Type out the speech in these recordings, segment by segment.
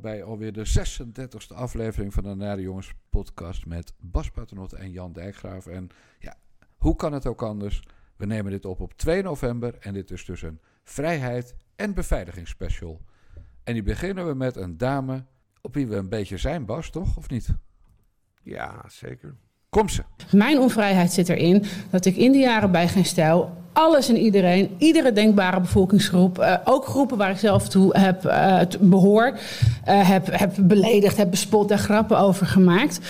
Bij alweer de 36e aflevering van de Nare Jongens podcast met Bas Paternot en Jan Dijkgraaf. En ja, hoe kan het ook anders? We nemen dit op op 2 november en dit is dus een vrijheid- en beveiligingsspecial. En die beginnen we met een dame op wie we een beetje zijn, Bas, toch? Of niet? Ja, zeker. Kom ze. Mijn onvrijheid zit erin dat ik in de jaren bij geen stijl alles en iedereen, iedere denkbare bevolkingsgroep, uh, ook groepen waar ik zelf toe heb uh, behoor, uh, heb, heb beledigd, heb bespot, daar grappen over gemaakt.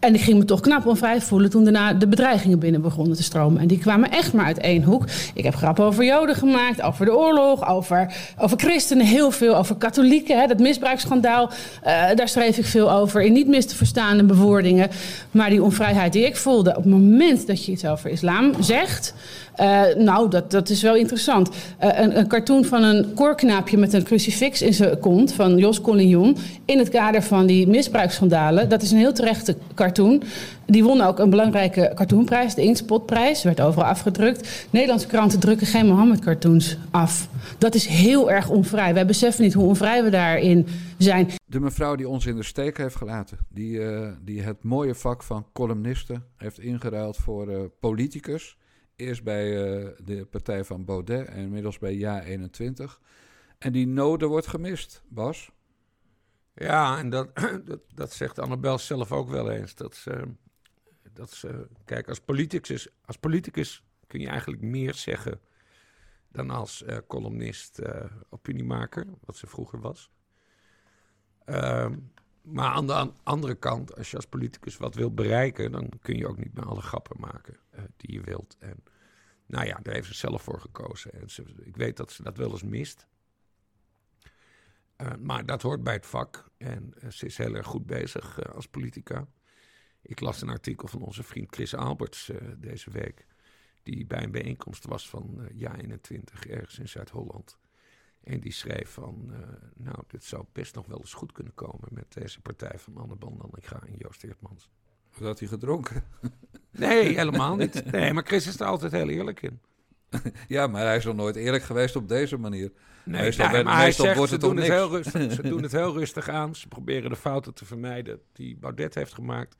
En ik ging me toch knap onvrij voelen toen daarna de bedreigingen binnen begonnen te stromen. En die kwamen echt maar uit één hoek. Ik heb grappen over Joden gemaakt, over de oorlog, over, over christenen, heel veel, over katholieken. Hè, dat misbruiksschandaal, uh, daar schreef ik veel over. In niet mis te verstaande bewoordingen. Maar die onvrijheid die ik voelde op het moment dat je iets over islam zegt. Uh, nou, dat, dat is wel interessant. Uh, een, een, cartoon van een koorknaapje met een crucifix in zijn kont van Jos Collignon. In het kader van die misbruiksschandalen. Dat is een heel terechte cartoon. Die won ook een belangrijke cartoonprijs, de Inkspotprijs. Werd overal afgedrukt. Nederlandse kranten drukken geen Mohammed-cartoons af. Dat is heel erg onvrij. Wij beseffen niet hoe onvrij we daarin zijn. De mevrouw die ons in de steek heeft gelaten. Die, uh, die het mooie vak van columnisten heeft ingeruild voor politicus. Eerst bij uh, de partij van Baudet en inmiddels bij Ja21. En die noden wordt gemist, Bas. Ja, en dat, dat, dat zegt Annabel zelf ook wel eens. Dat dat ze, kijk, als politicus, als politicus kun je eigenlijk meer zeggen dan als uh, columnist, uh, opiniemaker, wat ze vroeger was. Uh, maar aan de andere kant, als je als politicus wat wilt bereiken, dan kun je ook niet meer alle grappen maken uh, die je wilt. En nou ja, daar heeft ze zelf voor gekozen. En ik weet dat ze dat wel eens mist. Uh, maar dat hoort bij het vak. En uh, ze is heel erg goed bezig als politica. Ik las een artikel van onze vriend Chris Alberts deze week. Die bij een bijeenkomst was van Ja 21 ergens in Zuid-Holland. En die schreef van, nou, dit zou best nog wel eens goed kunnen komen met deze partij van Anne Bandaninga en Joost Eertmans. Wat had hij gedronken? Nee, helemaal niet. Nee, maar Chris is er altijd heel eerlijk in. Ja, maar hij is nog nooit eerlijk geweest op deze manier. Nee, meestal, nee, maar meestal hij zegt, ze, doen het heel rustig, ze doen het heel rustig aan. Ze proberen de fouten te vermijden die Baudet heeft gemaakt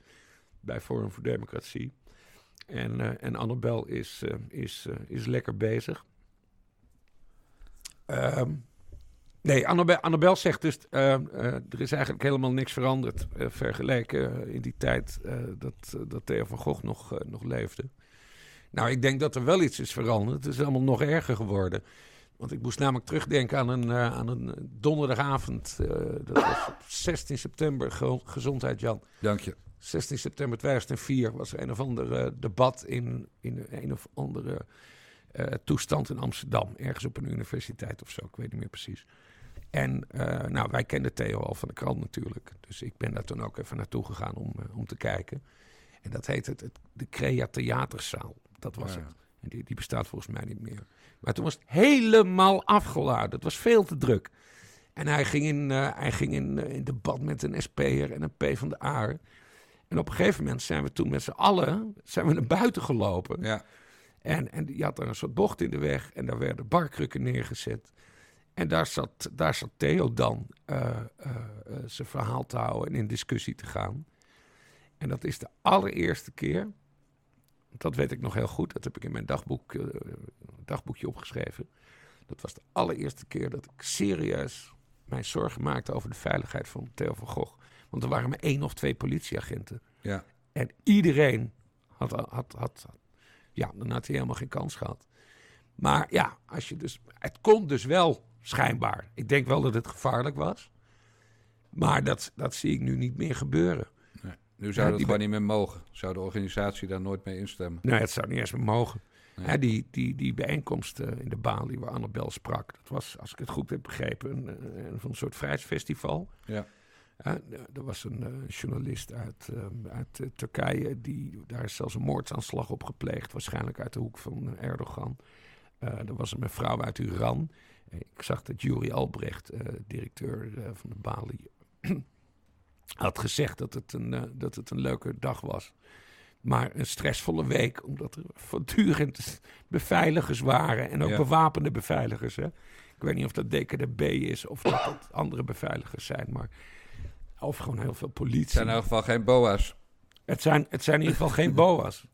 bij Forum voor Democratie. En, uh, en Annabel is, uh, is, is lekker bezig. Um, Nee, Annabel, Annabel zegt dus, uh, uh, er is eigenlijk helemaal niks veranderd uh, vergeleken in die tijd dat, dat Theo van Gogh nog, nog leefde. Nou, ik denk dat er wel iets is veranderd. Het is allemaal nog erger geworden. Want ik moest namelijk terugdenken aan een, aan een donderdagavond. dat was op 16 september, ge gezondheid Jan. Dank je. 16 september 2004 was er een of ander debat in, in een of andere toestand in Amsterdam. Ergens op een universiteit of zo, ik weet niet meer precies. En uh, nou, wij kenden Theo al van de krant natuurlijk. Dus ik ben daar toen ook even naartoe gegaan om, uh, om te kijken. En dat heet het, het de Crea Theaterzaal. Dat was ja. het. En die, die bestaat volgens mij niet meer. Maar toen was het helemaal afgeladen. Het was veel te druk. En hij ging in, uh, hij ging in, in debat met een SP'er en een P van de A. En op een gegeven moment zijn we toen met z'n allen zijn we naar buiten gelopen. Ja. En, en die had daar een soort bocht in de weg. En daar werden barkrukken neergezet. En daar zat, daar zat Theo dan uh, uh, uh, zijn verhaal te houden en in discussie te gaan. En dat is de allereerste keer, dat weet ik nog heel goed, dat heb ik in mijn dagboek, dagboekje opgeschreven. Dat was de allereerste keer dat ik serieus mijn zorgen maakte over de veiligheid van Theo van Gogh. Want er waren maar één of twee politieagenten. Ja. En iedereen had, had, had, had, ja, dan had hij helemaal geen kans gehad. Maar ja, als je dus, het kon dus wel Schijnbaar. Ik denk wel dat het gevaarlijk was. Maar dat, dat zie ik nu niet meer gebeuren. Nee, nu zou ja, dat gewoon niet meer mogen. Zou de organisatie daar nooit mee instemmen? Nee, het zou niet eens meer mogen. Nee. Ja, die, die, die bijeenkomst uh, in de Bali waar Annabel sprak, dat was, als ik het goed heb begrepen, een, een, een soort vrijheidsfestival. Ja. Ja, er was een uh, journalist uit, uh, uit uh, Turkije, die, daar is zelfs een moordsaanslag op gepleegd, waarschijnlijk uit de hoek van Erdogan. er was een mevrouw uit Iran, ik zag dat Jury Albrecht, directeur van de Bali, had gezegd dat het, een, dat het een leuke dag was. Maar een stressvolle week, omdat er voortdurend beveiligers waren. En ook ja. bewapende beveiligers. Hè. Ik weet niet of dat DKDB is of dat het andere beveiligers zijn, maar of gewoon heel veel politie. Het zijn in elk geval geen boa's. Het zijn, het zijn in ieder geval geen boa's.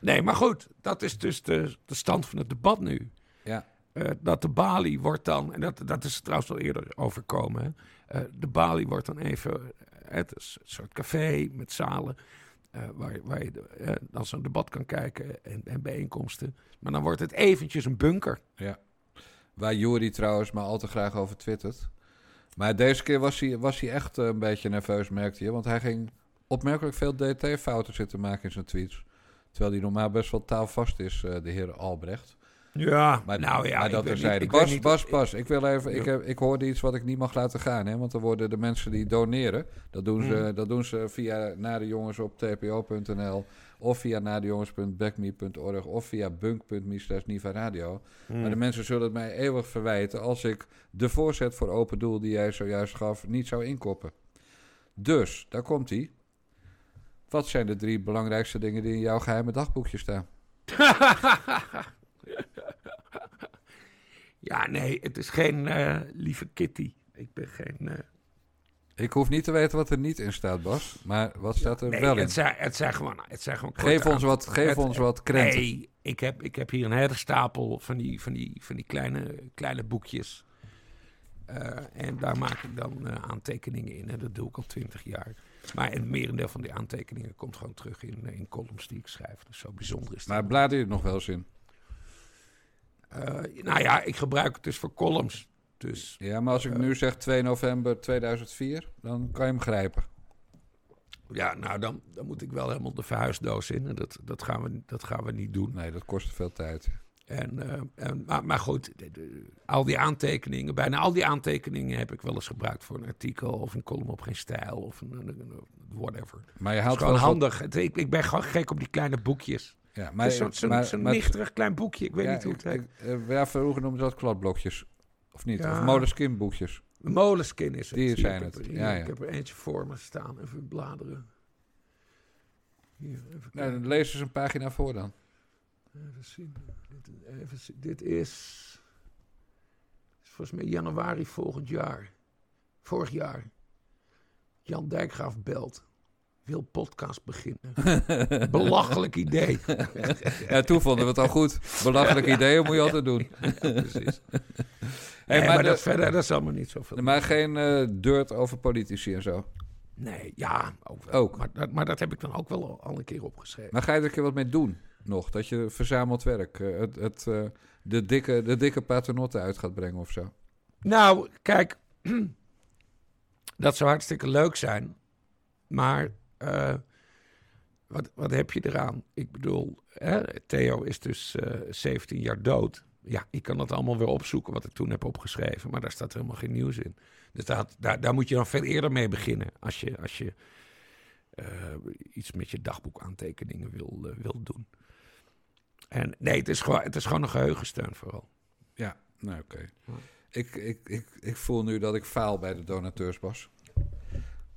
Nee, maar goed, dat is dus de, de stand van het debat nu. Ja. Eh, dat de balie wordt dan, en dat, dat is trouwens al eerder overkomen, hè. Eh, de balie wordt dan even, eh, het is een soort café met zalen, waar, waar je dan zo'n debat kan kijken en, en bijeenkomsten. Maar dan wordt het eventjes een bunker. Ja. Waar Jury trouwens maar al te graag over twittert. Maar deze keer was hij, was hij echt eh, een beetje nerveus, merkte je. Want hij ging opmerkelijk veel DT-fouten zitten maken in zijn tweets. Terwijl hij normaal best wel taalvast is, eh, de heer Albrecht. Ja, Maar, nou ja, maar dat er niet- Bas, niet- Bas, Bas, ik wil even. Ik, heb, ik hoorde iets wat ik niet mag laten gaan. Hè, want dan worden de mensen die doneren. Dat doen ze, Hmm. dat doen ze via naar de jongens op tpo.nl. Of via nadejongens.backme.org. Of via bunk.me slash Niva Radio. Hmm. Maar de mensen zullen het mij eeuwig verwijten als ik de voorzet voor open doel die jij zojuist gaf niet zou inkoppen. Dus, daar komt hij. Wat zijn de drie belangrijkste dingen die in jouw geheime dagboekje staan? ja, nee, het is geen eh, lieve Kitty. Ik ben geen... eh, Ik hoef niet te weten wat er niet in staat, Bas. Maar wat staat er nee, wel in? het zijn, het zijn gewoon... Het zijn gewoon Geef ons wat, geef het- ons wat krenten. Nee, ik heb, ik heb hier een hele stapel van die, van die, van die kleine, kleine boekjes. Eh, en daar maak ik dan aantekeningen in. En dat doe ik al twintig jaar. Maar het merendeel van die aantekeningen komt gewoon terug in, in columns die ik schrijf. Dus zo bijzonder is het. Maar blader je er nog wel eens in? Eh, nou ja, ik gebruik het dus voor columns. Dus Ja, maar als ik nu zeg 2 november 2004, dan kan je hem grijpen. ja, nou dan, dan moet ik wel helemaal de verhuisdoos in. En dat, dat, gaan we, dat gaan we niet doen. Nee, dat kost veel tijd. En, eh, en, maar, maar goed, de- de- al die aantekeningen, bijna al die aantekeningen heb ik wel eens gebruikt voor een artikel of een column op geen stijl of een, een- een- whatever. Maar je Het is haalt gewoon wat- handig. Ik, ik ben gewoon gek op die kleine boekjes. Ja, Maar, zo'n maar- nichterig klein boekje, ik weet ja, niet hoe het heet. eh, ja, vroeger noemden ze dat kladblokjes. Of niet? Ja. Of Moleskine boekjes. Moleskin is het. Die zijn ik heb het, er- ja, ja. Ik heb er eentje voor me staan, even bladeren. Hier, even Nou, dan lees eens een pagina voor dan. Even zien. Dit, even zien. Dit is, is volgens mij januari volgend jaar. Vorig jaar. Jan Dijkgraaf belt. Wil podcast beginnen. Belachelijk idee. Ja, toen vonden we het al goed. Belachelijk ideeën moet je altijd doen. Precies. Hey, Nee, maar maar de- dat, verder, dat is allemaal niet zoveel. Maar geen eh dirt over politici en zo. Nee, ja, ook. wel. Ook. Maar, dat, maar dat heb ik dan ook wel al, al een keer opgeschreven. Maar ga je er een keer wat mee doen nog? Dat je verzameld werk, eh, het, het, eh, de, dikke, de dikke paternotte uit gaat brengen of zo. Nou, kijk, dat zou hartstikke leuk zijn. Maar eh, wat, wat heb je eraan? Ik bedoel, hè, Theo is dus eh 17 jaar dood. Ja, ik kan dat allemaal weer opzoeken wat ik toen heb opgeschreven. Maar daar staat helemaal geen nieuws in. Dus daar, daar, daar moet je dan veel eerder mee beginnen. Als je, als je eh, iets met je dagboekaantekeningen wil, wil doen. En nee, het is, gewoon, het is gewoon een geheugensteun vooral. Ja, nou oké. Ja. Ik, ik, ik, ik voel nu dat ik faal bij de donateurs, Bas.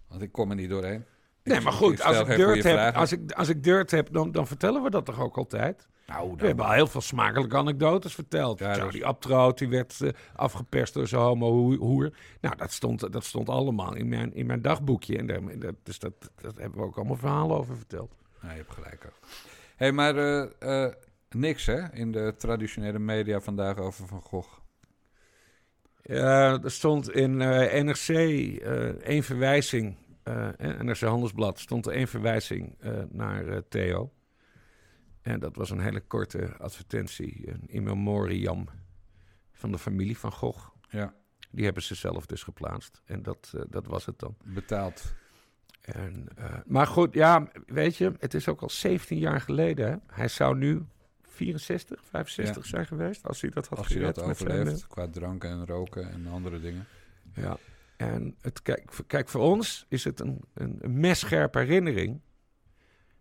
Want ik kom er niet doorheen. Nee, Ik- maar goed, als ik, dirt heb, als, ik, als ik dirt heb, dan, dan vertellen we dat toch ook altijd? Nou, We hebben al heel veel smakelijke anekdotes verteld. Ja, is- die Abtroot, die werd eh, afgeperst door zijn homo-hoer. Nou, dat stond, dat stond allemaal in mijn, in mijn dagboekje. En daar, dat, dus dat, dat hebben we ook allemaal verhalen over verteld. Nee, je hebt gelijk ook. Hé, hey, maar eh, eh, niks hè, in de traditionele media vandaag over Van Gogh. Ja, er stond in NRC één verwijzing, eh NRC Handelsblad, stond er één verwijzing eh, naar eh, Theo. En dat was een hele korte advertentie, een in memoriam van de familie van Gogh. Ja, Die hebben ze zelf dus geplaatst. En dat, eh, dat was het dan. betaald. En, eh, maar goed, ja, weet je, het is ook al 17 jaar geleden. Hè? Hij zou nu 64, 65 zijn geweest als hij dat had Als hij gered dat zijn, overleeft, qua dranken en roken en andere dingen. En het, kijk, voor- kijk, voor ons is het een, een, een messcherpe herinnering.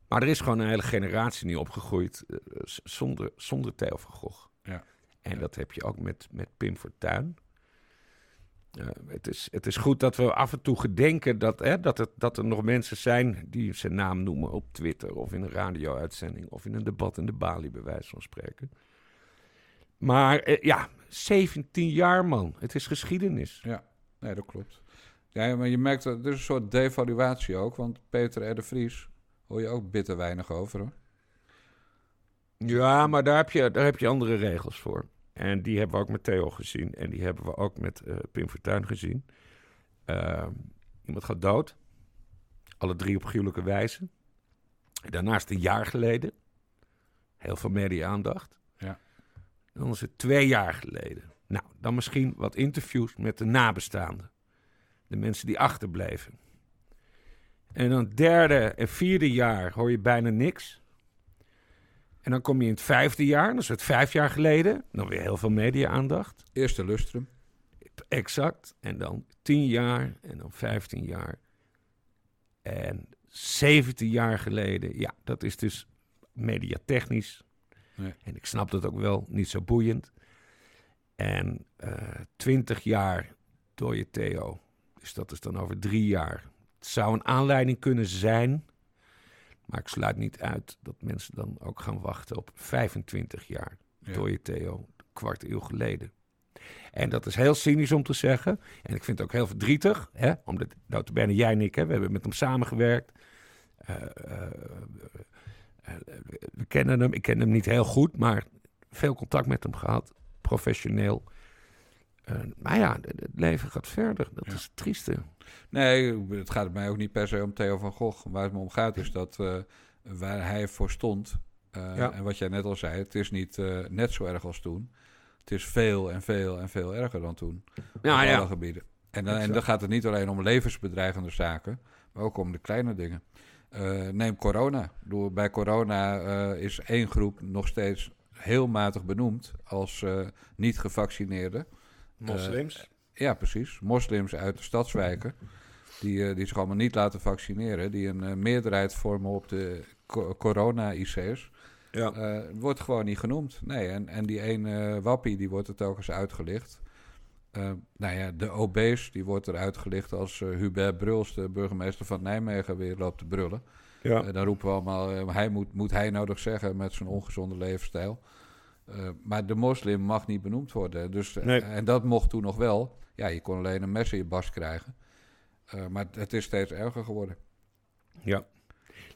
Maar er is gewoon een hele generatie nu opgegroeid eh, zonder, zonder Theo van Gogh. Ja. En dat heb je ook met, met Pim Fortuyn. Eh, het, is, het is goed dat we af en toe gedenken dat, hè, dat, het, dat er nog mensen zijn die zijn naam noemen op Twitter of in een radio-uitzending of in een debat in de Bali, bij wijze van spreken. Maar eh, ja, 17 jaar man. Het is geschiedenis. Ja, nee, dat klopt. Ja, maar je merkt dat er is een soort devaluatie ook. Want Peter R. de Vries hoor je ook bitter weinig over. Hoor. Ja, maar daar heb, je, daar heb je andere regels voor. En die hebben we ook met Theo gezien. En die hebben we ook met eh, Pim Fortuyn gezien. Uh, iemand gaat dood. Alle drie op gruwelijke wijze. Daarnaast een jaar geleden. Heel veel media-aandacht. Ja. Dan is het twee jaar geleden. Nou, dan misschien wat interviews met de nabestaanden. De mensen die achterbleven. En dan derde en vierde jaar hoor je bijna niks. En dan kom je in het vijfde jaar, dat is het vijf jaar geleden. Dan weer heel veel media-aandacht. Eerste lustrum. Exact. En dan tien jaar en dan vijftien jaar. En 17 jaar geleden, ja, dat is dus mediatechnisch. Nee. En ik snap dat ook wel, niet zo boeiend. En uh, 20 jaar door je Theo. Dus dat is dan over drie jaar. Het zou een aanleiding kunnen zijn. Maar ik sluit niet uit dat mensen dan ook gaan wachten op 25 jaar. Ja. Door je Theo, kwart eeuw geleden. En dat is heel cynisch om te zeggen. En ik vind het ook heel verdrietig. Hè? Omdat, notabene jij en ik, hè, we hebben met hem samengewerkt. Uh, uh, uh, we kennen hem. Ik ken hem niet heel goed, maar veel contact met hem gehad. Professioneel. maar ja, het leven gaat verder. Dat Ja. is het trieste. Nee, het gaat mij ook niet per se om Theo van Gogh. Waar het me om gaat is dat eh, waar hij voor stond... eh, Ja. en wat jij net al zei, het is niet net zo erg als toen. Het is veel en veel en veel erger dan toen. Ja, op ja. alle gebieden. En dan, en dan gaat het niet alleen om levensbedreigende zaken, maar ook om de kleine dingen. Neem corona. Bij corona is één groep nog steeds heel matig benoemd als eh, niet gevaccineerde. Moslims. Ja, precies. Moslims uit de stadswijken. Die, eh, die zich allemaal niet laten vaccineren. Die een eh, meerderheid vormen op de co- corona-IC's. ja. Eh, wordt gewoon niet genoemd. Nee, en, en die ene eh, wappie, die wordt er telkens uitgelicht. Eh, nou ja, de OB's, die wordt er uitgelicht als eh, Hubert Bruls, de burgemeester van Nijmegen, weer loopt te brullen. Ja. Eh, dan roepen we allemaal, eh, hij moet, moet hij nou nog zeggen met zijn ongezonde levensstijl. Eh, maar de moslim mag niet benoemd worden. Dus, Nee. En dat mocht toen nog wel. Ja, je kon alleen een mes in je bas krijgen. Maar het is steeds erger geworden. Ja.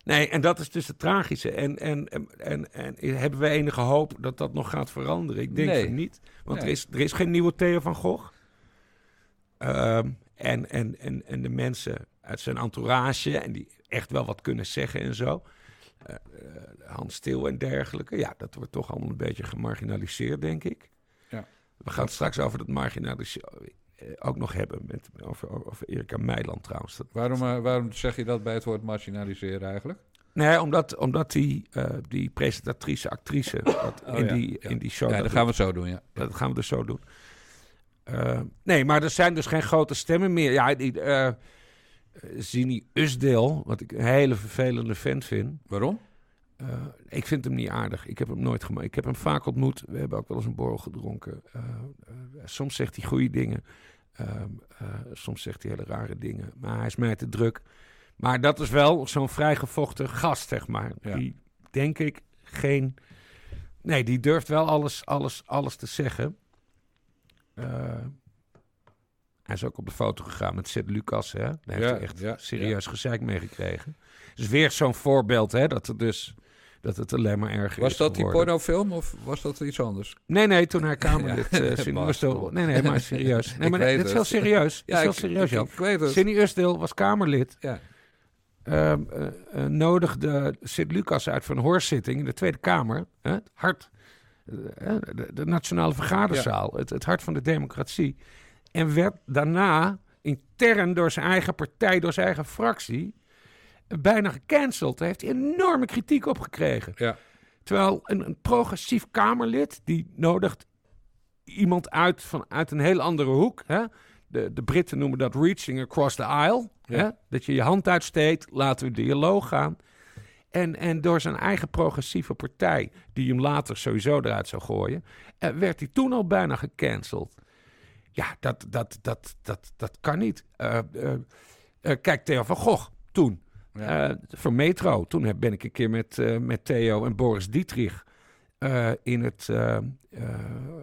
Nee, en dat is dus het tragische. En, en, en, en, en hebben we enige hoop dat dat nog gaat veranderen? Ik denk Nee. niet. Want Nee. er, is, er is geen nieuwe Theo van Gogh. Ehm, en, en, en, en de mensen uit zijn entourage, en die echt wel wat kunnen zeggen en zo. eh, Hans Stil en dergelijke. Ja, dat wordt toch allemaal een beetje gemarginaliseerd, denk ik. Ja. We gaan het straks over dat marginaliseren eh, ook nog hebben. Met, over, over Erika Meiland trouwens. Dat, Waarom, waarom zeg je dat bij het woord marginaliseren eigenlijk? Nee, omdat, omdat die, die presentatrice, actrice, dat Oh, in, ja, die, ja. in die show... ja, dat gaan we het zo doen, ja. Dat gaan we dus zo doen. Nee, maar er zijn dus geen grote stemmen meer. Ja, die, Zini Usdeel, wat ik een hele vervelende vent vind. Waarom? eh, ik vind hem niet aardig. Ik heb hem nooit gemaakt. Ik heb hem vaak ontmoet. We hebben ook wel eens een borrel gedronken. Eh, eh, soms zegt hij goede dingen. Ehm, eh, soms zegt hij hele rare dingen. Maar hij is mij te druk. Maar dat is wel zo'n vrijgevochten gast, zeg maar. Ja. Die, denk ik, geen... Nee, die durft wel alles, alles, alles te zeggen. Hij is ook op de foto gegaan met Sid Lucas. Hè? Daar heeft Ja, hij echt ja, serieus gezeik mee gekregen. Dus weer zo'n voorbeeld, hè, dat, het dus, dat het alleen maar erger Was is dat die pornofilm of was dat iets anders? Nee, nee, toen haar Kamerlid. Ja, eh, Cindy. Nee, nee, maar serieus. Nee, maar dit is heel het. serieus. Is heel serieus, ik, ik weet het. Cindy was Kamerlid. Ja. Ehm, eh, eh, nodigde Sid Lucas uit voor een hoorzitting in de Tweede Kamer. Hè, het hart, de, de Nationale Vergaderzaal, het, het hart van de democratie. En werd daarna intern door zijn eigen partij, door zijn eigen fractie, bijna gecanceld. Daar heeft hij enorme kritiek op gekregen. Ja. Terwijl een, een progressief Kamerlid, die nodigt iemand uit vanuit een heel andere hoek. Hè? De, de Britten noemen dat reaching across the aisle. Ja. Hè? Dat je je hand uitsteekt, laten we dialoog gaan. En, en door zijn eigen progressieve partij, die hem later sowieso eruit zou gooien, eh, werd hij toen al bijna gecanceld. Ja, dat, dat, dat, dat, dat kan niet. Eh, eh, eh, kijk, Theo van Gogh, toen. Ja. Voor Metro. Toen heb, ben ik een keer met, met Theo en Boris Dietrich in het, uh,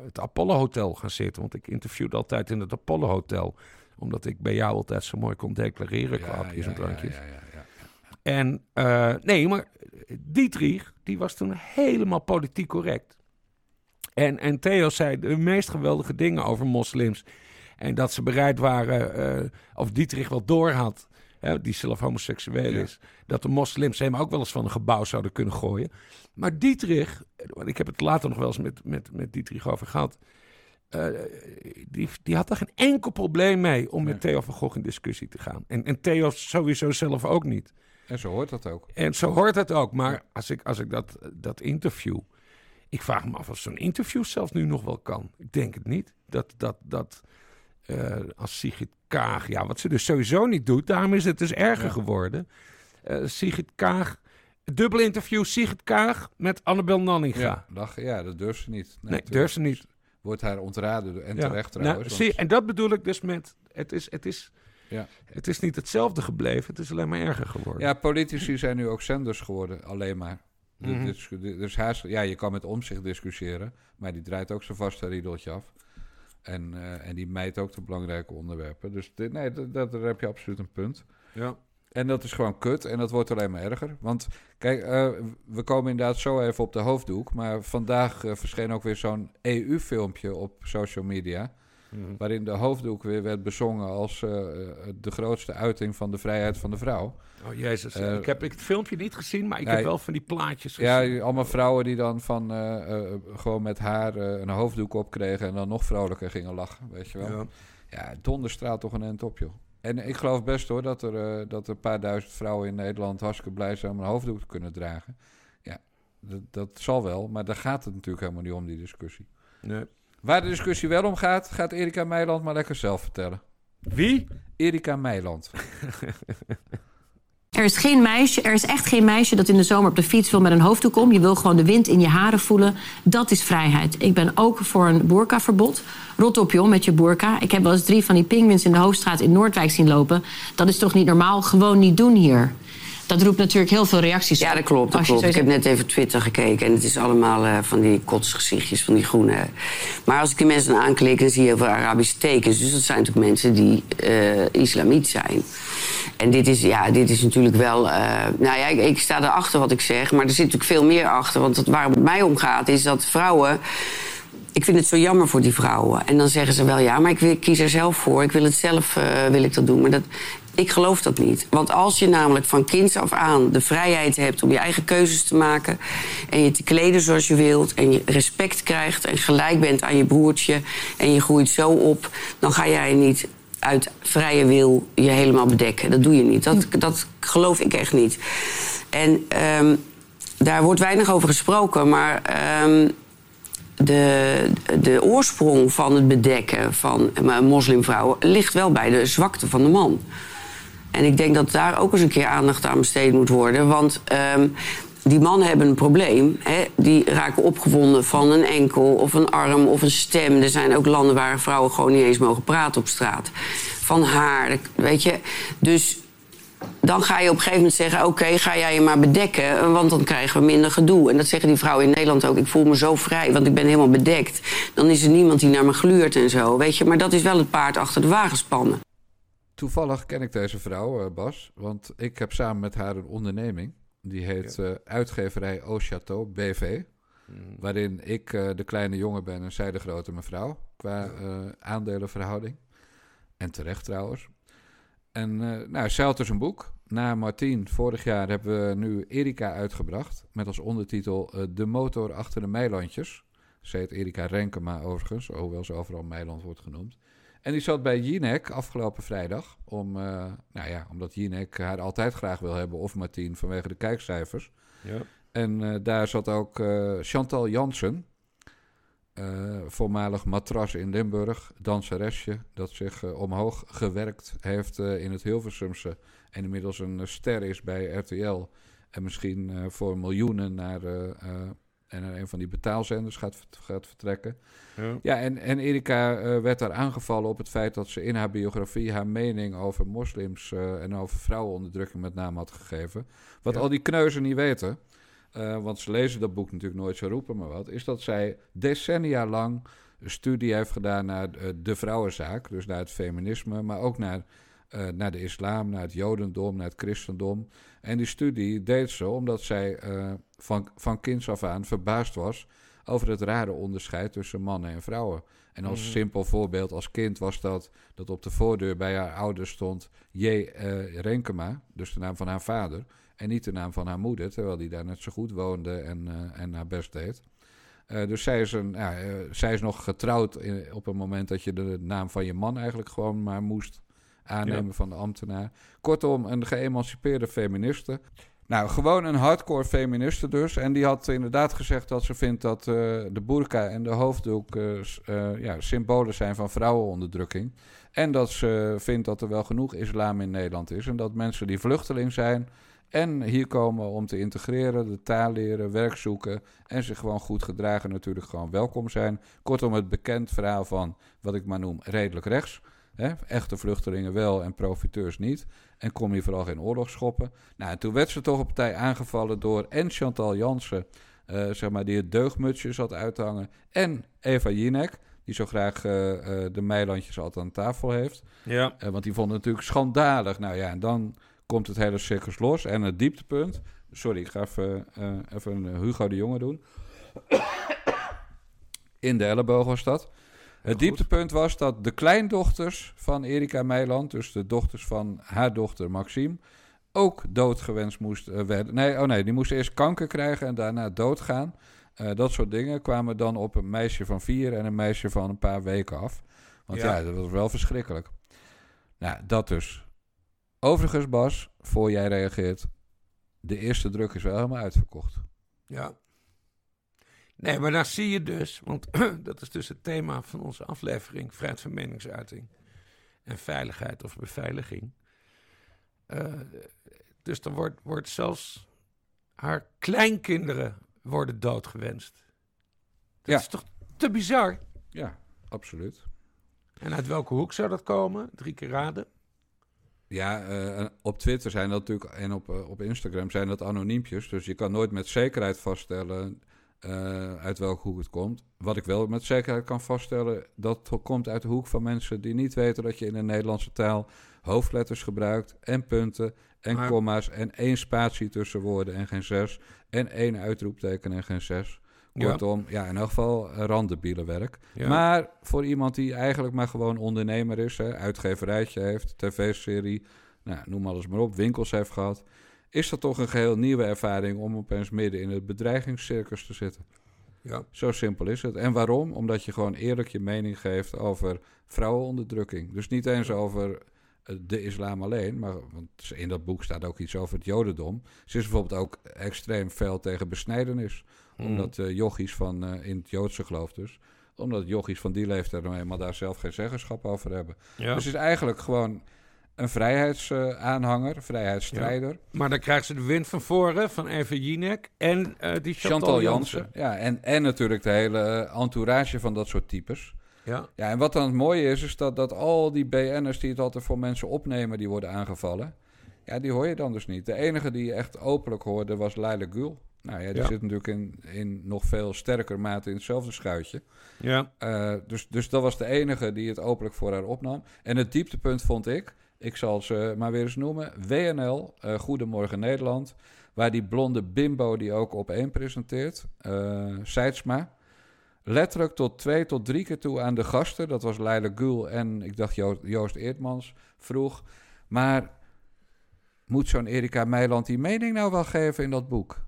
het Apollo Hotel gaan zitten. Want ik interviewde altijd in het Apollo Hotel. Omdat ik bij jou altijd zo mooi kon declareren qua hapjes en drankjes. Ja, En nee, maar Dietrich, die was toen helemaal politiek correct. En, en Theo zei de meest geweldige dingen over moslims. En dat ze bereid waren, of Dietrich wel door had, hè, die zelf homoseksueel is, dat de moslims hem ook wel eens van een gebouw zouden kunnen gooien. Maar Dietrich, ik heb het later nog wel eens met, met, met Dietrich over gehad. Uh, die, die had daar geen enkel probleem mee om met Theo van Gogh in discussie te gaan. En, en Theo sowieso zelf ook niet. En zo hoort dat ook. En zo hoort het ook. Maar als ik, als ik dat, dat interview. Ik vraag me af of zo'n interview zelfs nu nog wel kan. Ik denk het niet. Dat, dat, dat uh, als Sigrid Kaag. Ja, wat ze dus sowieso niet doet. Daarom is het dus erger geworden. Uh, Sigrid Kaag dubbel interview Sigrid Kaag met Annabel Nanninga. Ja, dat, ja, dat durft ze niet. Nee, nee durft ze niet. Wordt haar ontraden en terecht nou, trouwens. Nou, en dat bedoel ik dus met... Het is, het, is, ja. het is niet hetzelfde gebleven, het is alleen maar erger geworden. Ja, politici zijn nu ook zenders geworden, alleen maar. Mm dus, dus ja, je kan met omzicht discussiëren, maar die draait ook zo vast een riedeltje af. En, uh, en die mijt ook de belangrijke onderwerpen. Dus dit, nee, dat, dat, daar heb je absoluut een punt. Ja. En dat is gewoon kut en dat wordt alleen maar erger. Want kijk, uh, we komen inderdaad zo even op de hoofddoek. Maar vandaag uh, verscheen ook weer zo'n EU-filmpje op social media. Mm. Waarin de hoofddoek weer werd bezongen als uh, de grootste uiting van de vrijheid van de vrouw. Oh jezus, ik heb ik het filmpje niet gezien, maar ik heb wel van die plaatjes gezien. Ja, allemaal vrouwen die dan van gewoon met haar een hoofddoek opkregen en dan nog vrolijker gingen lachen, weet je wel. Ja, ja donderstraalt toch een end op, joh. En ik geloof best hoor dat er, dat er een paar duizend vrouwen in Nederland hartstikke blij zijn om een hoofddoek te kunnen dragen. Ja, dat, dat zal wel, maar daar gaat het natuurlijk helemaal niet om, die discussie. Nee. Waar de discussie wel om gaat, gaat Erika Meiland maar lekker zelf vertellen. Wie? Erika Meiland. Er is geen meisje, er is echt geen meisje dat in de zomer op de fiets wil met een hoofddoek om. Je wil gewoon de wind in je haren voelen. Dat is vrijheid. Ik ben ook voor een boerkaverbod. Rot op joh met je boerka. Ik heb wel eens drie van die pingwins in de Hoofdstraat in Noordwijk zien lopen. Dat is toch niet normaal? Gewoon niet doen hier. Dat roept natuurlijk heel veel reacties Ja, dat klopt. Dat klopt. Ik heb net even Twitter gekeken en het is allemaal uh, van die kotsgezichtjes, van die groene. Maar als ik die mensen aanklik, dan zie je heel veel Arabische tekens. Dus dat zijn natuurlijk mensen die uh, islamiet zijn. En dit is, ja, dit is natuurlijk wel. Uh, nou ja, ik, ik, sta erachter wat ik zeg, maar er zit natuurlijk veel meer achter. Want waar het mij om gaat, is dat vrouwen. Ik vind het zo jammer voor die vrouwen. En dan zeggen ze wel ja, maar ik, kies er zelf voor. Ik wil het zelf uh, wil ik dat doen. Maar dat, ik geloof dat niet. Want als je namelijk van kinds af aan de vrijheid hebt om je eigen keuzes te maken. en je te kleden zoals je wilt. en je respect krijgt en gelijk bent aan je broertje. en je groeit zo op. dan ga jij niet uit vrije wil je helemaal bedekken. Dat doe je niet. Dat, dat geloof ik echt niet. En um, daar wordt weinig over gesproken, maar. Um, de, de oorsprong van het bedekken van moslimvrouwen ligt wel bij de zwakte van de man. En ik denk dat daar ook eens een keer aandacht aan besteed moet worden. Want um, die mannen hebben een probleem. Hè? Die raken opgewonden van een enkel of een arm of een stem. Er zijn ook landen waar vrouwen gewoon niet eens mogen praten op straat. Van haar, weet je. Dus dan ga je op een gegeven moment zeggen: Oké, ga jij je maar bedekken, want dan krijgen we minder gedoe. En dat zeggen die vrouwen in Nederland ook. Ik voel me zo vrij, want ik ben helemaal bedekt. Dan is er niemand die naar me gluurt en zo, weet je. Maar dat is wel het paard achter de wagen spannen. Toevallig ken ik deze vrouw, eh, Bas, want ik heb samen met haar een onderneming. Die heet ja. uh, Uitgeverij Au Château, BV. Mm. Waarin ik uh, de kleine jongen ben en zij de grote mevrouw. Qua aandelenverhouding. En terecht trouwens. En nou, zij had dus een boek. Na Martien, vorig jaar, hebben we nu Erika uitgebracht. Met als ondertitel De motor achter de Meilandjes. Ze heet Erika Renkema overigens, hoewel ze overal Meiland wordt genoemd. En die zat bij Jinek afgelopen vrijdag. Om, uh, nou ja, omdat Jinek haar altijd graag wil hebben, of Martien, vanwege de kijkcijfers. Ja. En uh, daar zat ook uh, Chantal Jansen, voormalig matras in Limburg, danseresje, dat zich omhoog gewerkt heeft in het Hilversumse. En inmiddels een ster is bij RTL. En misschien voor miljoenen naar en een van die betaalzenders gaat, gaat vertrekken. Ja, ja en, en Erika uh, werd daar aangevallen op het feit dat ze in haar biografie haar mening over moslims uh, en over vrouwenonderdrukking met name had gegeven. Wat ja. al die kneuzen niet weten. eh, want ze lezen dat boek natuurlijk nooit, zo roepen maar wat, is dat zij decennia lang een studie heeft gedaan naar eh, de vrouwenzaak, dus naar het feminisme, maar ook naar, eh, naar de islam, naar het jodendom, naar het christendom. En die studie deed ze omdat zij eh, van, van kinds af aan verbaasd was over het rare onderscheid tussen mannen en vrouwen. En als Mhm. simpel voorbeeld als kind was dat dat op de voordeur bij haar ouders stond J. eh, Renkema, dus de naam van haar vader, en niet de naam van haar moeder, terwijl die daar net zo goed woonde en, en haar best deed. Dus zij is, een, ja, zij is nog getrouwd in- op een moment dat je de naam van je man eigenlijk gewoon maar moest aannemen Ja. van de ambtenaar. Kortom, een geëmancipeerde feministe. Nou, gewoon een hardcore feministe dus. En die had inderdaad gezegd dat ze vindt dat eh, de burka en de hoofddoek eh, eh, ja, symbolen zijn van vrouwenonderdrukking. En dat ze vindt dat er wel genoeg islam in Nederland is. En dat mensen die vluchteling zijn en hier komen om te integreren, de taal leren, werk zoeken en zich gewoon goed gedragen natuurlijk gewoon welkom zijn. Kortom, het bekend verhaal van wat ik maar noem redelijk rechts. Hè? Echte vluchtelingen wel en profiteurs niet. En kom je vooral geen oorlog schoppen. Nou, en toen werd ze toch op partij aangevallen door en Chantal Jansen, eh, zeg maar, die het deugdmutsje zat uit te hangen. En Eva Jinek, die zo graag eh, de meilandjes altijd aan tafel heeft. Ja. Want die vonden het natuurlijk schandalig. Nou ja, en dan komt het hele circus los. En het dieptepunt... Sorry, ik ga even, even Hugo de Jonge doen. In de elleboog was dat. Het goed. dieptepunt was dat de kleindochters van Erika Meiland... dus de dochters van haar dochter Maxime... ook doodgewenst moesten werden. Nee, oh nee, die moesten eerst kanker krijgen en daarna doodgaan. Eh, dat soort dingen kwamen dan op een meisje van vier... en een meisje van een paar weken af. Want Ja. ja, dat was wel verschrikkelijk. Nou, dat dus. Overigens, Bas, voor jij reageert, de eerste druk is wel helemaal uitverkocht. Ja. Nee, maar daar zie je dus, want dat is dus het thema van onze aflevering: vrijheid van meningsuiting en veiligheid of beveiliging. Eh, dus er wordt, wordt zelfs haar kleinkinderen worden doodgewenst. Dat Ja. is toch te bizar? Ja, absoluut. En uit welke hoek zou dat komen? Drie keer raden. Ja, eh, op Twitter zijn dat natuurlijk en op, eh, op Instagram zijn dat anoniempjes. Dus je kan nooit met zekerheid vaststellen eh, uit welke hoek het komt. Wat ik wel met zekerheid kan vaststellen, dat komt uit de hoek van mensen die niet weten dat je in de Nederlandse taal hoofdletters gebruikt en punten en Maar- komma's en één spatie tussen woorden en geen zes en één uitroepteken en geen zes. Ja. Kortom, ja, in elk geval eh, randebielenwerk. Ja. Maar voor iemand die eigenlijk maar gewoon ondernemer is, hè, uitgeverijtje heeft, tv-serie, nou, noem alles maar op, winkels heeft gehad, is dat toch een geheel nieuwe ervaring om opeens midden in het bedreigingscircus te zitten. ja. Zo simpel is het. En waarom? Omdat je gewoon eerlijk je mening geeft over vrouwenonderdrukking. Dus niet eens over eh, de islam alleen, maar want in dat boek staat ook iets over het jodendom. Ze is bijvoorbeeld ook extreem fel tegen besnijdenis omdat uh, jochies van, uh, in het Joodse geloof dus, omdat jochies van die leeftijd nou eenmaal daar zelf geen zeggenschap over hebben. Ja. Dus het is eigenlijk gewoon een vrijheidsaanhanger, vrijheidsstrijder. Maar dan krijgt ze de wind van voren van Eva Jinek en uh, die Chantal, Chantal Jansen. Ja, en, en natuurlijk de hele uh, entourage van dat soort types. Ja. ja, en wat dan het mooie is, is dat, dat al die BN'ers die het altijd voor mensen opnemen, die worden aangevallen. Ja, die hoor je dan dus niet. De enige die je echt openlijk hoorde was Laila Gül. Nou ja, die Ja. zit natuurlijk in, in nog veel sterker mate in hetzelfde schuitje. Ja. Uh, dus, dus dat was de enige die het openlijk voor haar opnam. En het dieptepunt vond ik, ik zal ze maar weer eens noemen, WNL, uh, Goedemorgen Nederland, waar die blonde bimbo die ook op presenteert, uh, Seidsma, letterlijk tot twee tot drie keer toe aan de gasten, dat was Leila Gul en ik dacht Joost Eertmans, vroeg, maar moet zo'n Erika Meiland die mening nou wel geven in dat boek?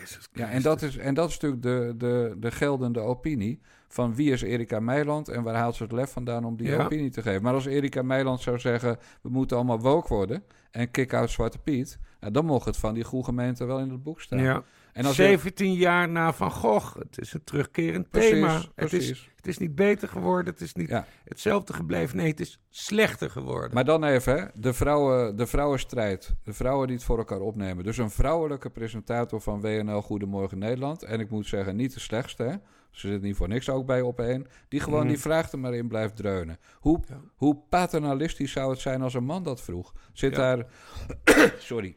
Jezus Ja, en dat, is, en dat is natuurlijk de, de, de geldende opinie. Van wie is Erika Meiland en waar haalt ze het lef vandaan om die Ja. opinie te geven. Maar als Erika Meiland zou zeggen, we moeten allemaal woke worden en kick-out Zwarte Piet. Nou, dan mocht het van die goede gemeente wel in het boek staan. Ja. En als je- 17 jaar na Van Gogh. Het is een terugkerend Precies, thema. Het is, het is niet beter geworden. Het is niet Ja. hetzelfde gebleven. Nee, het is slechter geworden. Maar dan even, hè, de, vrouwen, de vrouwenstrijd. De vrouwen die het voor elkaar opnemen. Dus een vrouwelijke presentator van WNL Goedemorgen Nederland. En ik moet zeggen, niet de slechtste. Hè? Ze zit niet voor niks ook bij op één. Die gewoon Mhm. die vraag er maar in blijft dreunen. Hoe, Ja. hoe paternalistisch zou het zijn als een man dat vroeg? Zit Ja. daar... sorry.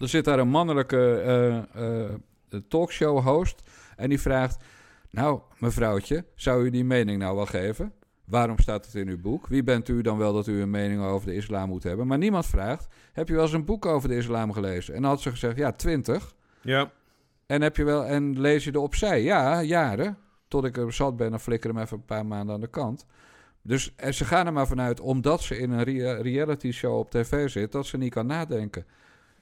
Er zit daar een mannelijke... eh, eh, talkshow-host. En die vraagt: Nou, mevrouwtje, zou u die mening nou wel geven? Waarom staat het in uw boek? Wie bent u dan wel dat u een mening over de islam moet hebben? Maar niemand vraagt: Heb je wel eens een boek over de islam gelezen? En dan had ze gezegd: Ja, twintig. Ja. En, heb je wel, en lees je er opzij? Ja, jaren. Tot ik er zat ben, dan flikker hem even een paar maanden aan de kant. Dus en ze gaan er maar vanuit, omdat ze in een rea- reality show op tv zit, dat ze niet kan nadenken.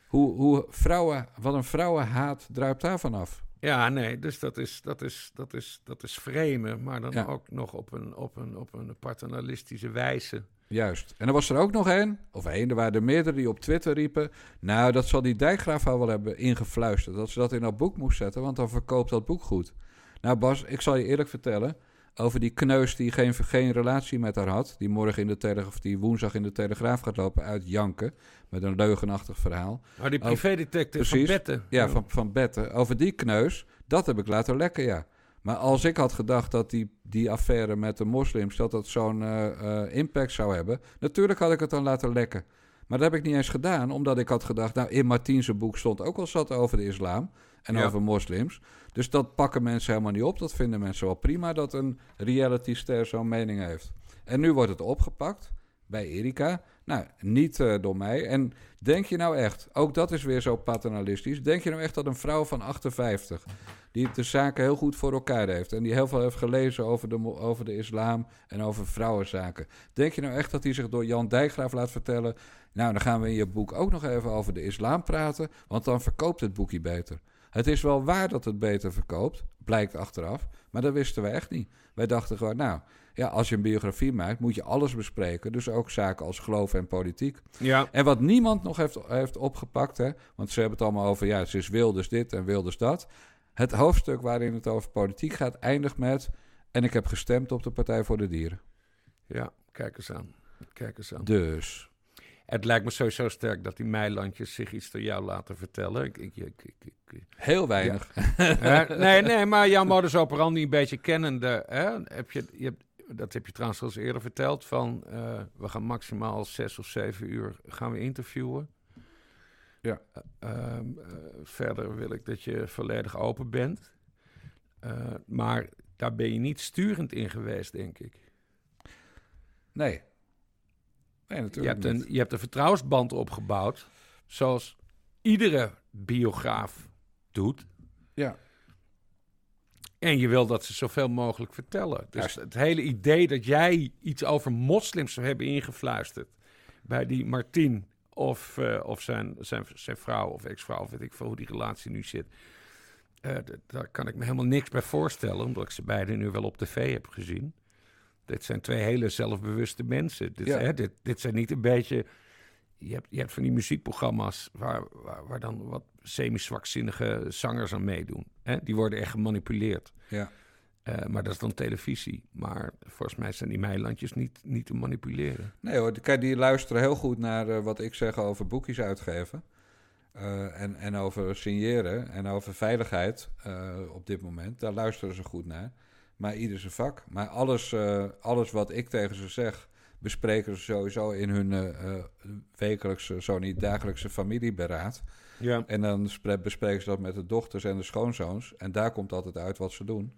Hoe, hoe vrouwen, wat een vrouwenhaat druipt daar vanaf. Ja, nee, dus dat is, dat is, dat is, dat is vreemden, maar dan Ja. ook nog op een, op, een, op een paternalistische wijze. Juist. En er was er ook nog één, of één, er waren er meerdere die op Twitter riepen. Nou, dat zal die dijkgraaf al wel hebben ingefluisterd. Dat ze dat in dat boek moest zetten, want dan verkoopt dat boek goed. Nou Bas, ik zal je eerlijk vertellen, over die kneus die geen, geen relatie met haar had, die morgen in de Telegraaf, die woensdag in de Telegraaf gaat lopen uit janken, met een leugenachtig verhaal. Maar die Oh, privédetective van. Betten. Ja, van, van Bette. Over die kneus, dat heb ik laten lekken, ja. Maar als ik had gedacht dat die, die affaire met de moslims... dat dat zo'n eh, eh, impact zou hebben... natuurlijk had ik het dan laten lekken. Maar dat heb ik niet eens gedaan, omdat ik had gedacht... nou, in Martien's boek stond ook al zat over de islam en Ja. over moslims. Dus dat pakken mensen helemaal niet op. Dat vinden mensen wel prima dat een realityster zo'n mening heeft. En nu wordt het opgepakt bij Erika. Nou, niet eh, door mij. En denk je nou echt, ook dat is weer zo paternalistisch... denk je nou echt dat een vrouw van 58... die de zaken heel goed voor elkaar heeft... en die heel veel heeft gelezen over de, over de islam en over vrouwenzaken... denk je nou echt dat hij zich door Jan Dijkgraaf laat vertellen... nou, dan gaan we in je boek ook nog even over de islam praten... want dan verkoopt het boekje beter. Het is wel waar dat het beter verkoopt, blijkt achteraf... maar dat wisten we echt niet. Wij dachten gewoon, nou... Ja, als je een biografie maakt, moet je alles bespreken. Dus ook zaken als geloof en politiek. Ja, En wat niemand nog heeft, heeft opgepakt, hè, want ze hebben het allemaal over, ja, ze is Wilders dit en Wilders dat. Het hoofdstuk waarin het over politiek gaat, eindigt met, en ik heb gestemd op de Partij voor de Dieren. ja, kijk eens aan. Kijk eens aan. Dus, Het lijkt me sowieso sterk dat die meilandjes zich iets door jou laten vertellen. Ik, ik, ik, heel weinig. Nee, nee, maar jouw modus operandi een beetje kennende. Hè? Heb je, je hebt, dat heb je trouwens al eens eerder verteld. Van, eh, we gaan maximaal zes of zeven uur gaan we interviewen. Ja. Eh, ehm, eh, verder wil ik dat je volledig open bent. Maar daar ben je niet sturend in geweest, denk ik. Nee. Nee, Je natuurlijk hebt, een, je hebt een vertrouwensband opgebouwd. Zoals iedere biograaf doet. Ja. En je wil dat ze zoveel mogelijk vertellen. Dus het hele idee dat jij iets over moslims zou hebben ingefluisterd bij die Martin of, eh, of zijn, zijn, zijn vrouw of ex-vrouw, of weet ik veel hoe die relatie nu zit. eh, daar kan ik me helemaal niks bij voorstellen, omdat ik ze beiden nu wel op tv heb gezien. Dit zijn twee hele zelfbewuste mensen. Dit, Ja. hè, dit, dit zijn niet een beetje. Je hebt, je hebt van die muziekprogramma's waar, waar, waar dan wat semi-zwakzinnige zangers aan meedoen. Hè? Die worden echt gemanipuleerd. Ja. Eh, maar dat is dan televisie. Maar volgens mij zijn die meilandjes niet, niet te manipuleren. Nee hoor, kijk, die luisteren heel goed naar eh, wat ik zeg over boekjes uitgeven. Eh, en, en over signeren en over veiligheid op dit moment. Daar luisteren ze goed naar. Maar ieder zijn vak. Maar alles, eh, alles wat ik tegen ze zeg, bespreken ze sowieso in hun eh, eh, wekelijkse, zo niet dagelijkse familieberaad. Ja. En dan spre- bespreken ze dat met de dochters en de schoonzoons. En daar komt altijd uit wat ze doen.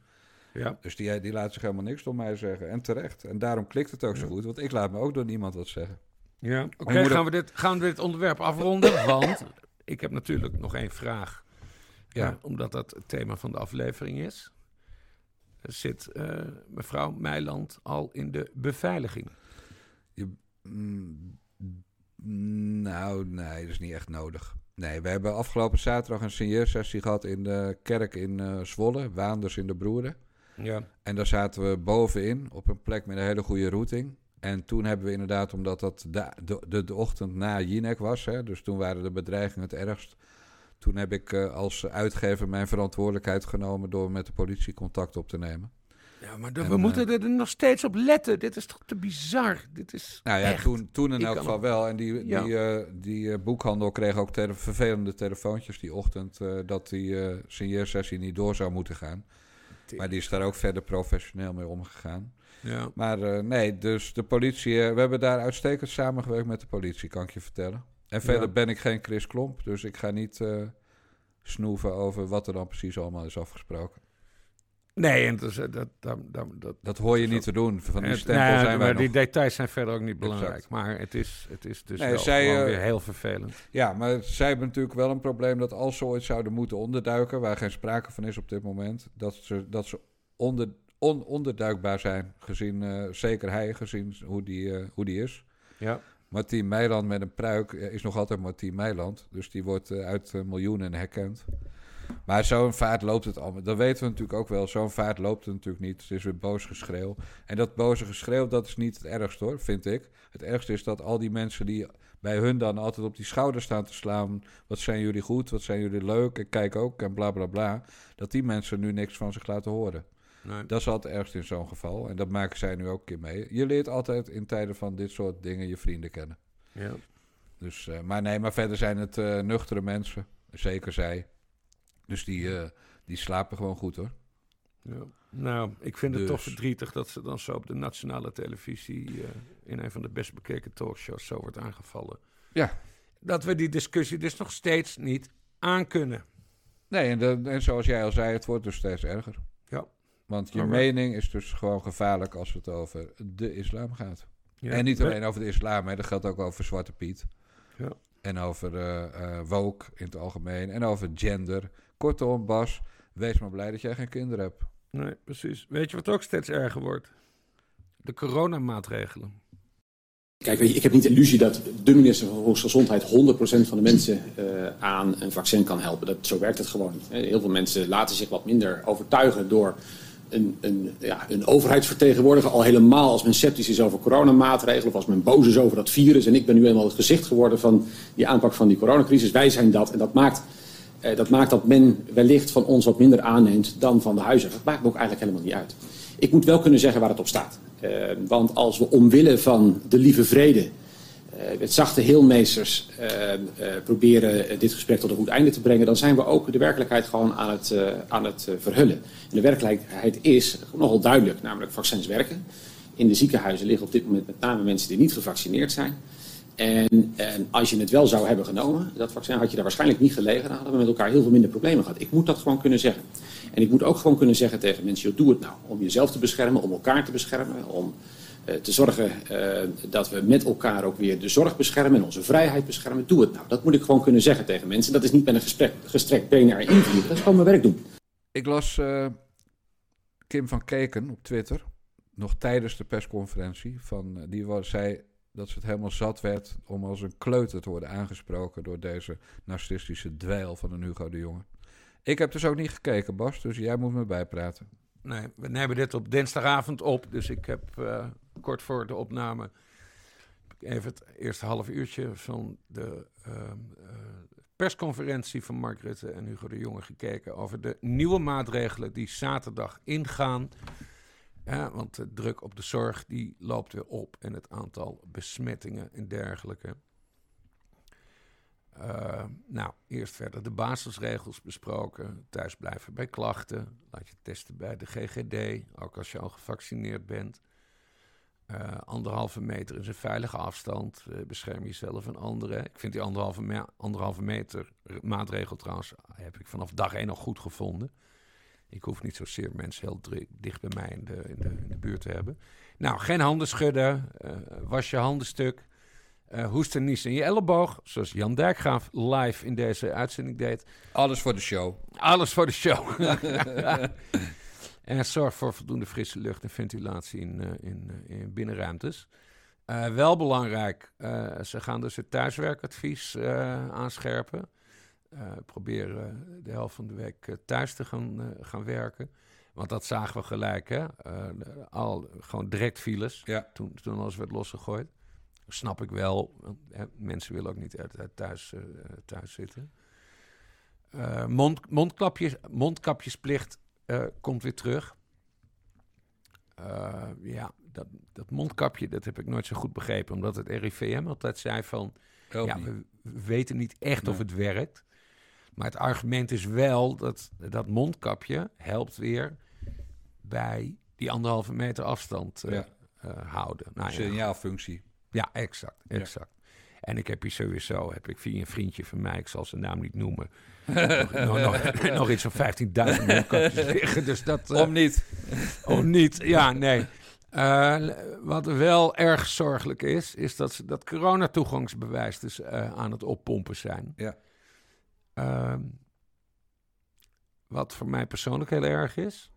ja. Dus die, die laten zich helemaal niks door mij zeggen. En terecht. En daarom klikt het ook zo goed. Want ik laat me ook door niemand wat zeggen. Ja, oké, gaan, we dit, gaan we dit onderwerp afronden? Want ik heb natuurlijk nog één vraag. Ja. Ja. omdat dat het thema van de aflevering is. Zit eh, mevrouw Meiland al in de beveiliging? Je, mm, nou, nee, dat is niet echt nodig. Nee, we hebben afgelopen zaterdag een signeersessie gehad in de kerk in eh, Zwolle, Waanders in de Broeren. Ja. En daar zaten we bovenin op een plek met een hele goede routing. En toen hebben we inderdaad, omdat dat de, de, de, de ochtend na Jinek was, hè, dus toen waren de bedreigingen het ergst. Toen heb ik eh, als uitgever mijn verantwoordelijkheid genomen door met de politie contact op te nemen. Ja, maar En, we eh, moeten er nog steeds op letten. Dit is toch te bizar? Dit is Nou ja, echt- toen, toen in elk geval wel. En die, Ja. die, eh, die boekhandel kreeg ook tele- vervelende telefoontjes die ochtend... dat die signeersessie niet door zou moeten gaan. Maar die is daar ook verder professioneel mee omgegaan. Ja. Maar nee, dus de politie... we hebben daar uitstekend samengewerkt met de politie, kan ik je vertellen. En verder Ja. ben ik geen Chris Klomp, dus ik ga niet... eh, snoeven over wat er dan precies allemaal is afgesproken. Nee, en dat, dat, dat, dat, dat, Dat hoor je niet te doen. Van die stempel nou zijn wij maar die details zijn verder ook niet belangrijk. Exact. Maar het is, het is dus Nee, wel zij, eh, weer heel vervelend. Ja, maar zij hebben natuurlijk wel een probleem dat als ze ooit zouden moeten onderduiken, waar geen sprake van is op dit moment, dat ze, dat ze onder, on, onderduikbaar zijn, gezien, eh, zeker hij, gezien hoe die, eh, hoe die is. Ja. Martien Meiland met een pruik eh, is nog altijd Martien Meiland. Dus die wordt eh, uit eh, miljoenen herkend. Maar zo'n vaart loopt het allemaal. Dat weten we natuurlijk ook wel. Zo'n vaart loopt het natuurlijk niet. Het is weer boos geschreeuw. En dat boze geschreeuw, dat is niet het ergste hoor, vind ik. Het ergste is dat al die mensen die bij hun dan altijd op die schouder staan te slaan. Wat zijn jullie goed, wat zijn jullie leuk, ik kijk ook en bla bla bla. Dat die mensen nu niks van zich laten horen. Nee. Dat is altijd het ergste in zo'n geval. En dat maken zij nu ook een keer mee. Je leert altijd in tijden van dit soort dingen je vrienden kennen. Ja. Dus, eh, maar nee, maar verder zijn het eh, nuchtere mensen. Zeker zij. Dus die, eh, die slapen gewoon goed hoor. Ja. Nou, ik vind het Dus- toch verdrietig dat ze dan zo op de nationale televisie in een van de best bekeken talkshows zo wordt aangevallen. Ja. Dat we die discussie dus nog steeds niet aankunnen. Nee, en, de- en zoals jij al zei, het wordt dus steeds erger. Ja. Want je Alright. mening is dus gewoon gevaarlijk als het over de islam gaat. Ja. En niet alleen over de islam, hè. dat geldt ook over Zwarte Piet. Ja. En over eh eh, woke in het algemeen. En over gender. Kortom, Bas, wees maar blij dat jij geen kinderen hebt. Nee, precies. Weet je wat ook steeds erger wordt? De coronamaatregelen. Kijk, weet je, ik heb niet de illusie dat de minister van Volksgezondheid 100% van de mensen eh, aan een vaccin kan helpen. Dat, zo werkt het gewoon. Heel veel mensen laten zich wat minder overtuigen door een, een, ja, een overheidsvertegenwoordiger. Al helemaal als men sceptisch is over coronamaatregelen of als men boos is over dat virus. En ik ben nu eenmaal het gezicht geworden van die aanpak van die coronacrisis. Wij zijn dat en dat maakt, eh, dat maakt dat men wellicht van ons wat minder aanneemt dan van de huisarts. Dat maakt me ook eigenlijk helemaal niet uit. Ik moet wel kunnen zeggen waar het op staat. Eh, want als we omwille van de lieve vrede, met zachte heelmeesters, eh, eh, proberen eh, dit gesprek tot een goed einde te brengen, dan zijn we ook de werkelijkheid gewoon aan het, eh, aan het eh, verhullen. En de werkelijkheid is nogal duidelijk, namelijk vaccins werken. In de ziekenhuizen liggen op dit moment met name mensen die niet gevaccineerd zijn. En, en als je het wel zou hebben genomen, dat vaccin, had je daar waarschijnlijk niet gelegen. Dan hadden we met elkaar heel veel minder problemen gehad. Ik moet dat gewoon kunnen zeggen. En ik moet ook gewoon kunnen zeggen tegen mensen, doe het nou. Om jezelf te beschermen, om elkaar te beschermen, om eh, te zorgen eh, dat we met elkaar ook weer de zorg beschermen en onze vrijheid beschermen. Doe het nou. Dat moet ik gewoon kunnen zeggen tegen mensen. Dat is niet met een gesprek, gestrekt been naar invliegen. Dat is gewoon mijn werk doen. Ik las eh, Kim van Keken op Twitter, nog tijdens de persconferentie, van, eh, die was, zei dat ze het helemaal zat werd om als een kleuter te worden aangesproken door deze narcistische dweil van een Hugo de Jonge. Ik heb dus ook niet gekeken, Bas, dus jij moet me bijpraten. Nee, we nemen dit op dinsdagavond op. Dus ik heb eh, kort voor de opname even het eerste half uurtje van de ehm, eh, persconferentie van Mark Rutte en Hugo de Jonge gekeken over de nieuwe maatregelen die zaterdag ingaan. Ja, want de druk op de zorg die loopt weer op en het aantal besmettingen en dergelijke. Eh, nou, eerst werden de basisregels besproken. Thuisblijven bij klachten. Laat je testen bij de GGD, ook als je al gevaccineerd bent. Eh, anderhalve meter is een veilige afstand. Eh, bescherm jezelf en anderen. Ik vind die anderhalve, me- anderhalve meter maatregel trouwens... heb ik vanaf dag één al goed gevonden. Ik hoef niet zozeer mensen heel dicht bij mij in de, in, de, in de buurt te hebben. Nou, geen handen schudden. eh, was je handen stuk. Eh hoesten, niezen in je elleboog. Zoals Jan Dijkgraaf live in deze uitzending deed. Alles voor de show. Alles voor de show. en zorg voor voldoende frisse lucht en ventilatie in, eh, in, eh, in binnenruimtes. Eh, wel belangrijk, ze gaan dus het thuiswerkadvies eh, aanscherpen. Probeer eh, de helft van de week thuis te gaan, gaan werken. Want dat zagen we gelijk, hè? Al gewoon direct files Ja. toen, toen alles werd losgegooid. Snap ik wel. hè, mensen willen ook niet uit, uit thuis, thuis zitten. Mond, mondkapjes, mondkapjesplicht eh, komt weer terug. Eh, ja, dat, dat mondkapje, dat heb ik nooit zo goed begrepen. Omdat het RIVM altijd zei van... Ja, niet. we, we weten niet echt of het werkt. Maar het argument is wel dat dat mondkapje helpt weer bij die anderhalve meter afstand eh, Ja. houden. Nou, Signaalfunctie. ja, exact, exact. En ik heb hier sowieso, heb ik via een vriendje van mij, ik zal zijn naam niet noemen, nog, nog, nog, nog iets van 15.000 mondkapjes liggen. Dus dat, eh, Om niet. Om niet, ja, nee. Eh, wat wel erg zorgelijk is, is dat ze dat coronatoegangsbewijs dus eh, aan het oppompen zijn. Ja. Ehm, wat voor mij persoonlijk heel erg is.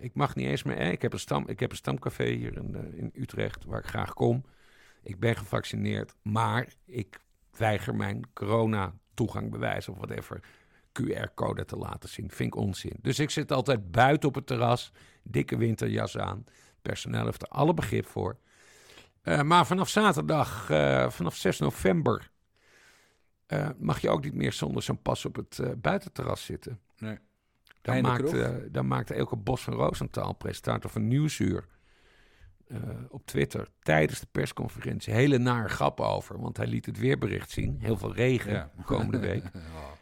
ik mag niet eens meer. Ik heb een, stam, ik heb een stamcafé hier in, in Utrecht waar ik graag kom. Ik ben gevaccineerd, maar ik weiger mijn corona-toegangbewijs of whatever QR-code te laten zien. Vind ik onzin. Dus ik zit altijd buiten op het terras, dikke winterjas aan. Personeel heeft er alle begrip voor. Eh, maar vanaf zaterdag, eh, vanaf 6 november, eh, mag je ook niet meer zonder zo'n pas op het buitenterras zitten. Nee. Dan maakt, dan maakte Elke Bos van Roosentaal, presentator van Nieuwsuur, eh, op Twitter tijdens de persconferentie hele nare grap over. Want hij liet het weerbericht zien. Heel veel regen Ja. komende week.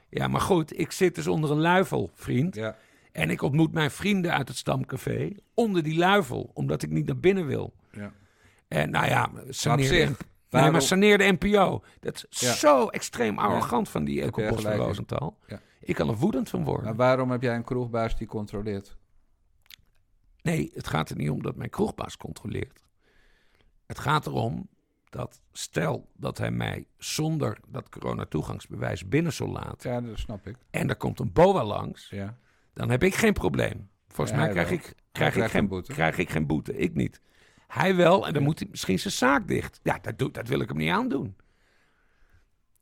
Ja, maar goed, ik zit dus onder een luifel, vriend. Ja. En ik ontmoet mijn vrienden uit het stamcafé onder die luifel, omdat ik niet naar binnen wil. Ja. En nou ja, saneer, nee, maar saneer de NPO. Dat is Ja. zo extreem arrogant van die Elke Bos van. Ik kan er woedend van worden. Maar waarom heb jij een kroegbaas die controleert? Nee, het gaat er niet om dat mijn kroegbaas controleert. Het gaat erom dat stel dat hij mij zonder dat coronatoegangsbewijs binnen zal laten... Ja, dat snap ik. en er komt een BOA langs, Ja. dan heb ik geen probleem. Volgens Ja, mij krijg wel. ik, Hij krijg, ik geen, een boete. krijg ik geen boete. Ik niet. Hij wel, en dan moet hij misschien zijn zaak dicht. Ja, dat, doe, dat wil ik hem niet aandoen. Het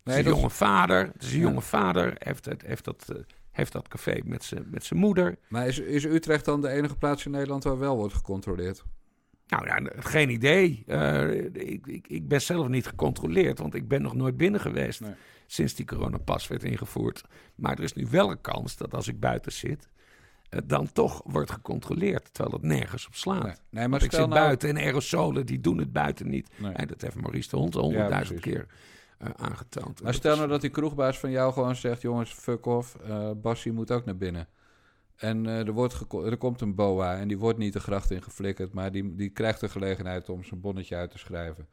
Nee, is een jonge vader. Het is een Ja. jonge vader. Heeft, het, heeft, dat, eh, heeft dat café met zijn met zijn moeder. Maar is, is Utrecht dan de enige plaats in Nederland waar wel wordt gecontroleerd? Nou ja, geen idee. Eh, ik, ik, ik ben zelf niet gecontroleerd, want ik ben nog nooit binnen geweest Nee. sinds die coronapas werd ingevoerd. Maar er is nu wel een kans dat als ik buiten zit, eh, dan toch wordt gecontroleerd, terwijl het nergens op slaat. Nee, nee maar ik zit nou... buiten en aerosolen, die doen het buiten niet. Nee. En dat heeft Maurice de Hond honderdduizend precies. keer aangetoond. Maar stel nou dat die kroegbaas van jou gewoon zegt... jongens, fuck off, eh Bassie moet ook naar binnen. En eh, er, wordt er komt een boa en die wordt niet de gracht in geflikkerd... maar die, die krijgt de gelegenheid om zijn bonnetje uit te schrijven.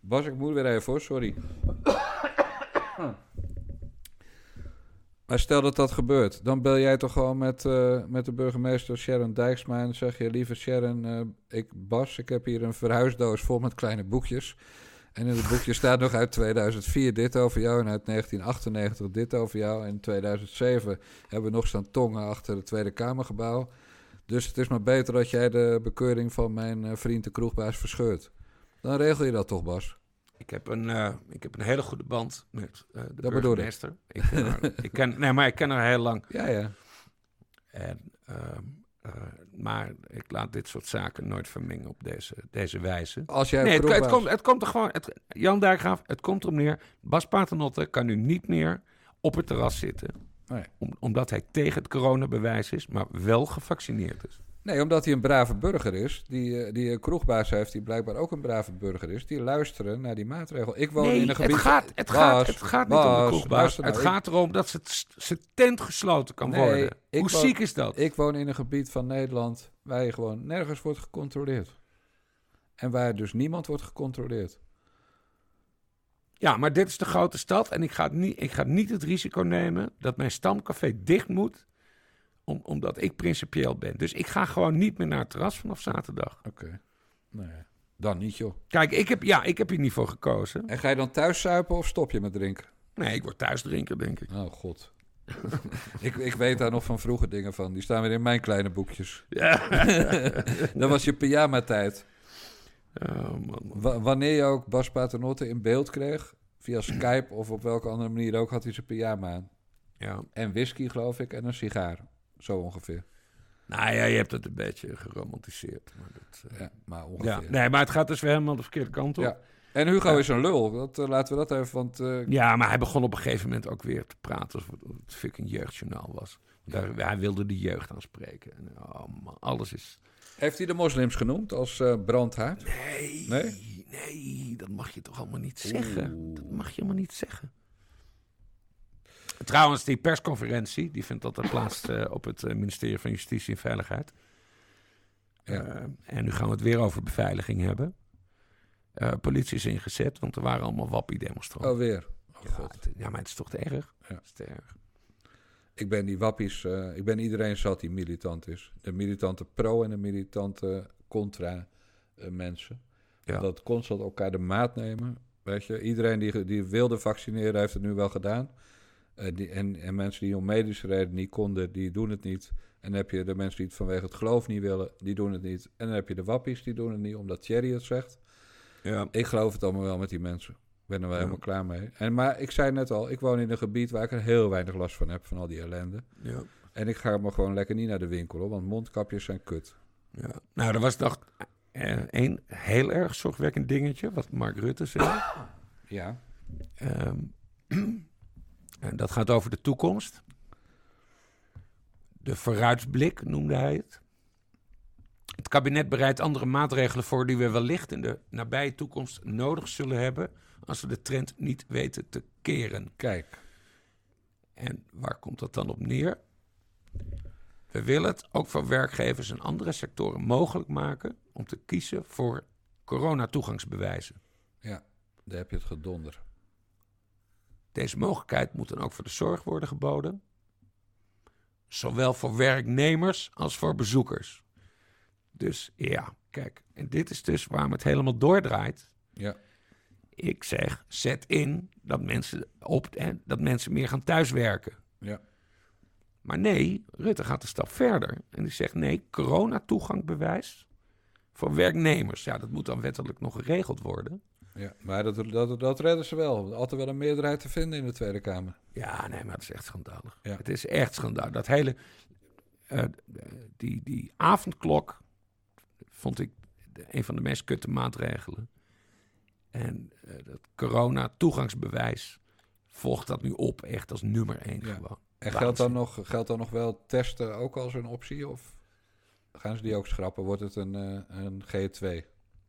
Bas, ik moet weer even voor, sorry. Maar stel dat dat gebeurt, dan bel jij toch gewoon met, met de burgemeester Sharon Dijksma... en zeg je, lieve Sharon, ik, Bas, ik heb hier een verhuisdoos vol met kleine boekjes... En in het boekje staat nog uit 2004 dit over jou en uit 1998 dit over jou. En in 2007 hebben we nog staan tongen achter het Tweede Kamergebouw. Dus het is maar beter dat jij de bekeuring van mijn eh, vriend de kroegbaas verscheurt. Dan regel je dat toch, Bas? Ik heb een, eh, ik heb een hele goede band met eh, de ik. burgemeester. Ik ken haar, ik ken, nee, maar ik ken haar heel lang. Ja, ja. En, eh, maar ik laat dit soort zaken nooit vermengen op deze, deze wijze. Als jij Nee, het, komt, het komt er gewoon... Het, Jan Dijkgraaf, het komt erom neer. Bas Paternotte kan nu niet meer op het terras zitten. Nee. Om, omdat hij tegen het coronabewijs is, maar wel gevaccineerd is. Nee, omdat hij een brave burger is. Die, eh, die een kroegbaas heeft, die blijkbaar ook een brave burger is. Die luisteren naar die maatregel. Ik woon Nee, in een gebied... het gaat, het Bas, gaat, het gaat niet om de kroegbaas. Het nou, ik- gaat erom dat zijn tent gesloten kan Nee, worden. Hoe woon- ziek is dat? Ik woon in een gebied van Nederland waar je gewoon nergens wordt gecontroleerd. En waar dus niemand wordt gecontroleerd. Ja, maar dit is de grote stad en ik ga, het niet, ik ga niet het risico nemen dat mijn stamcafé dicht moet, om, omdat ik principieel ben. Dus ik ga gewoon niet meer naar het terras vanaf zaterdag. Oké. Nee, dan niet joh. Kijk, ik heb, ja, ik heb hier niet voor gekozen. En ga je dan thuis suipen of stop je met drinken? Nee, ik word thuis drinken, denk ik. Oh god. ik, ik weet daar nog van vroeger dingen van. Die staan weer in mijn kleine boekjes. Ja. Dat was je pyjama-tijd. Oh, man. Wa- wanneer je ook Bas Paternotte in beeld kreeg, via Skype of op welke andere manier ook, had hij zijn pyjama aan. Ja. En whisky, geloof ik, en een sigaar. Zo ongeveer. Nou ja, je hebt het een beetje geromantiseerd. Maar dat, eh, Ja, maar ja. ongeveer. Nee, maar het gaat dus weer helemaal de verkeerde kant op. Ja. En Hugo is een lul. Dat, eh, laten we dat even, want... eh, Ja, maar hij begon op een gegeven moment ook weer te praten alsof het fucking jeugdjournaal was. Daar, hij wilde de jeugd aanspreken. En, oh man, alles is... Heeft hij de moslims genoemd als eh brandhaard? Nee, Nee? nee, dat mag je toch allemaal niet zeggen. Dat mag je helemaal niet zeggen. Trouwens, die persconferentie, die vindt altijd plaats eh, op het eh, ministerie van Justitie en Veiligheid. Eh, en nu gaan we het weer over beveiliging hebben. eh, politie is ingezet, want er waren allemaal wappie-demonstranten. Oh, weer. Oh, ja, god. het- ja, maar het is toch te erg? Ja. Het is te erg. Ik ben die wappies, ik ben iedereen zat die militant is. De militante pro en de militante contra mensen. Ja. Dat constant elkaar de maat nemen. Weet je, iedereen die, die wilde vaccineren heeft het nu wel gedaan. Eh, die, en, en mensen die om medische reden niet konden, die doen het niet. En dan heb je de mensen die het vanwege het geloof niet willen, die doen het niet. En dan heb je de wappies, die doen het niet, omdat Thierry het zegt. Ja. Ik geloof het allemaal wel met die mensen. Ik ben er wel Ja. helemaal klaar mee. En, maar ik zei net al, ik woon in een gebied waar ik er heel weinig last van heb, van al die ellende. Ja. En ik ga maar gewoon lekker niet naar de winkel, hoor, want mondkapjes zijn kut. Ja. Nou, er was nog eh, één heel erg zorgwekkend dingetje, wat Mark Rutte zei. Ja. Ehm, en dat gaat over de toekomst. De vooruitblik noemde hij het. Het kabinet bereidt andere maatregelen voor die we wellicht in de nabije toekomst nodig zullen hebben als we de trend niet weten te keren. Kijk, En waar komt dat dan op neer? We willen het ook voor werkgevers en andere sectoren mogelijk maken om te kiezen voor coronatoegangsbewijzen. ja, daar heb je het gedonder. Deze mogelijkheid moet dan ook voor de zorg worden geboden. Zowel voor werknemers als voor bezoekers. Dus ja, kijk, en dit is dus waarom het helemaal doordraait. Ja, Ik zeg, zet in dat mensen, op, en dat mensen meer gaan thuiswerken. ja, Maar nee, Rutte gaat een stap verder. En die zegt nee, coronatoegangbewijs voor werknemers. Ja, dat moet dan wettelijk nog geregeld worden. Ja. Maar dat, dat, dat redden ze wel. Altijd wel een meerderheid te vinden in de Tweede Kamer. Ja, nee, maar het is echt schandalig. Ja. Het is echt schandalig. Dat hele, eh, die, die avondklok vond ik een van de meest kutte maatregelen. En eh, dat corona-toegangsbewijs volgt dat nu op echt als nummer één Ja. gewoon. En geldt dan, nog, geldt dan nog wel testen ook als een optie? Of gaan ze die ook schrappen? Wordt het een, eh, een G2?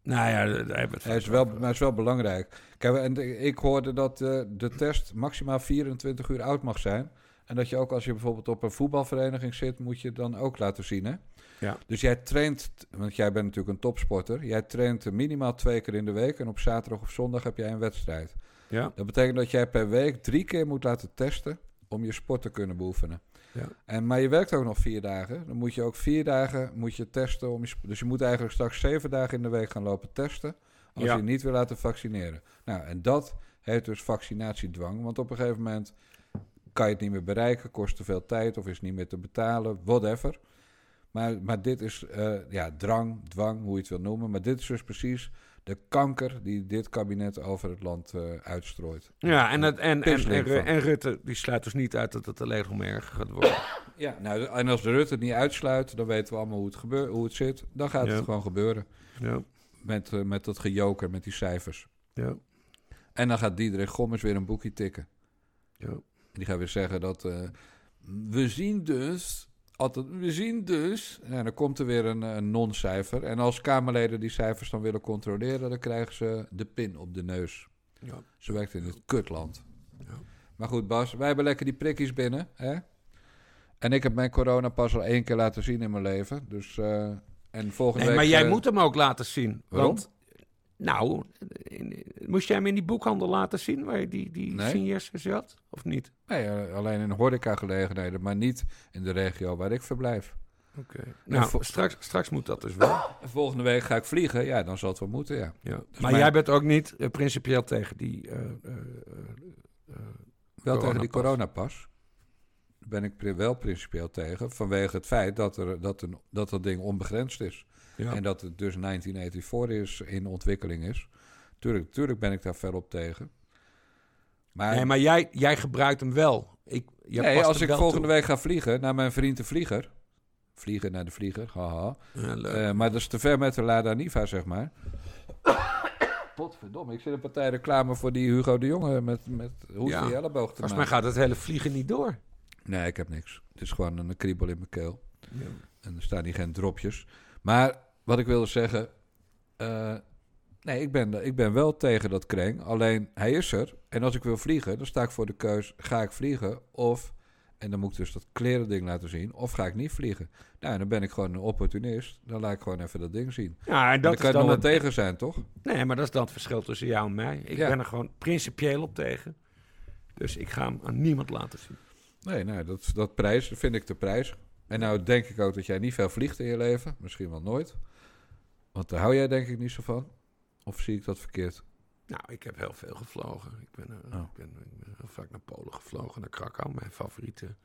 Nou ja, Hij is wel, maar het is wel belangrijk. Kijk, en ik hoorde dat eh, de test maximaal 24 uur oud mag zijn. En dat je ook als je bijvoorbeeld op een voetbalvereniging zit, moet je het dan ook laten zien. Hè? Ja. Dus jij traint, want jij bent natuurlijk een topsporter. Jij traint minimaal twee keer in de week. En op zaterdag of zondag heb jij een wedstrijd. Ja, Dat betekent dat jij per week drie keer moet laten testen om je sport te kunnen beoefenen. Ja. En, maar je werkt ook nog vier dagen. Dan moet je ook vier dagen moet je testen. Om je, dus je moet eigenlijk straks zeven dagen in de week gaan lopen testen. Als Ja. je niet wil laten vaccineren. Nou, en dat heet dus vaccinatiedwang. Want op een gegeven moment kan je het niet meer bereiken. Kost te veel tijd of is niet meer te betalen. Whatever. Maar, maar dit is eh, ja, drang, dwang, hoe je het wil noemen. Maar dit is dus precies de kanker die dit kabinet over het land eh, uitstrooit. Ja, en, het, en, en, en, Rutte die sluit dus niet uit dat het alleen nog erger gaat worden. Ja, nou, en als de Rutte het niet uitsluit, dan weten we allemaal hoe het, gebeur, hoe het zit. Dan gaat Ja. het gewoon gebeuren. Ja, Met, eh, met dat gejoker, met die cijfers. ja, En dan gaat Diederik Gommers weer een boekje tikken. ja. En die gaat weer zeggen dat... eh, we zien dus... Altijd, we zien dus... En dan komt er weer een, een non-cijfer. En als Kamerleden die cijfers dan willen controleren... dan krijgen ze de pin op de neus. ja. Zo werkt in het kutland. Ja. Maar goed, Bas, wij hebben lekker die prikkies binnen. Hè? En ik heb mijn corona pas al één keer laten zien in mijn leven. Dus... eh, en volgende Nee, week... maar jij eh, moet hem ook laten zien. Waarom? Want, nou, moest jij hem in die boekhandel laten zien waar je die, die Nee. had? Of niet? Nee, eh, alleen in horecagelegenheden, maar niet in de regio waar ik verblijf. Oké. Nou, straks, straks moet dat dus wel. En volgende week ga ik vliegen. Ja, dan zal het wel moeten, ja. Ja. Dus maar mijn- jij bent ook niet eh, principieel tegen die... eh, Wel tegen die Coronapas. coronapas. Daar ben ik pri- wel principieel tegen. Vanwege het feit dat, er, dat, een, dat dat ding onbegrensd is. Ja. En dat het dus 1984 is, in ontwikkeling is. Tuurlijk, tuurlijk ben ik daar fel op tegen. Maar, nee, maar jij, jij gebruikt hem wel. Ik, jij nee, als ik volgende toe. week ga vliegen naar mijn vriend de Vlieger. Vliegen naar de Vlieger, haha. Ja. Eh, maar dat is te ver met de Lada Niva, zeg maar. Potverdomme, ik zit een partij reclame voor die Hugo de Jonge met, met hoest Ja. die elleboog te Volgens mij gaat het hele vliegen niet door. Nee, ik heb niks. Het is gewoon een kriebel in mijn keel. Ja. En er staan hier geen dropjes. Maar wat ik wilde zeggen... eh, nee, ik ben, ik ben wel tegen dat kreng. Alleen, hij is er. En als ik wil vliegen, dan sta ik voor de keus... ga ik vliegen of En dan moet ik dus dat kleren ding laten zien. Of ga ik niet vliegen. Nou, dan ben ik gewoon een opportunist. Dan laat ik gewoon even dat ding zien. Ja, en Dat dat kan is je nog dan wel tegen zijn, toch? Nee, maar dat is dan het verschil tussen jou en mij. Ik Ja. ben er gewoon principieel op tegen. Dus ik ga hem aan niemand laten zien. Nee, nou, dat, dat prijs vind ik de prijs. En nou denk ik ook dat jij niet veel vliegt in je leven. Misschien wel nooit. Want daar hou jij denk ik niet zo van. Of zie ik dat verkeerd? Nou, ik heb heel veel gevlogen. Ik ben, eh, Oh. ik ben, ik ben heel vaak naar Polen gevlogen, naar Krakau, mijn favoriete,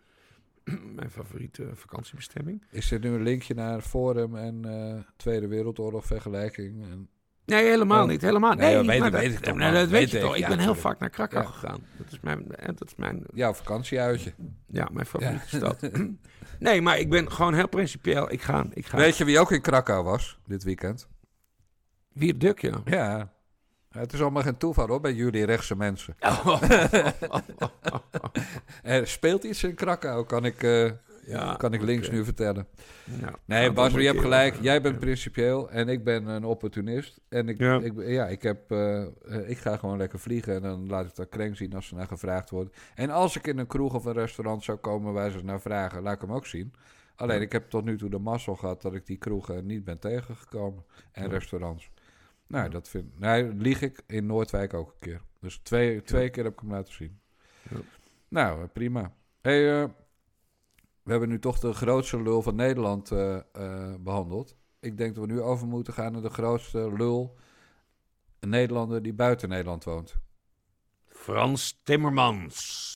mijn favoriete vakantiebestemming. Is er nu een linkje naar Forum en eh, Tweede Wereldoorlog vergelijking? En, Nee, helemaal Oh. niet. Helemaal Nee, dat weet- maar dat weet ik nee, dat weet Weet je ik, toch. Ik ben heel vaak naar Krakau gegaan. Dat is mijn, eh, dat is mijn, jouw vakantieuitje. ja, mijn favoriete stad. nee, maar ik ben gewoon heel principieel. Ik ga, ik ga. Weet je wie ook in Krakau was dit weekend? Wie Duk, ja. Ja. Het is allemaal geen toeval hoor, bij jullie rechtse mensen. Er speelt iets in Krakau, kan ik, eh, Ja, kan ik links nu vertellen. Ja. Nee, Nou, Bas, je hebt gelijk. Jij bent principieel en ik ben een opportunist. En ik, Ja. ik, ja, ik, heb, eh, eh, ik ga gewoon lekker vliegen en dan laat ik dat krenk zien als ze naar gevraagd worden. En als ik in een kroeg of een restaurant zou komen waar ze naar vragen, laat ik hem ook zien. Alleen ik heb tot nu toe de mazzel gehad dat ik die kroegen niet ben tegengekomen en restaurants. Nou, dat vind Nee, lieg ik in Noordwijk ook een keer. Dus twee, twee keer heb ik hem laten zien. Ja. Nou, eh, prima. Hey, we hebben nu toch de grootste lul van Nederland eh, eh, behandeld. Ik denk dat we nu over moeten gaan naar de grootste lul. Een Nederlander die buiten Nederland woont. Frans Timmermans.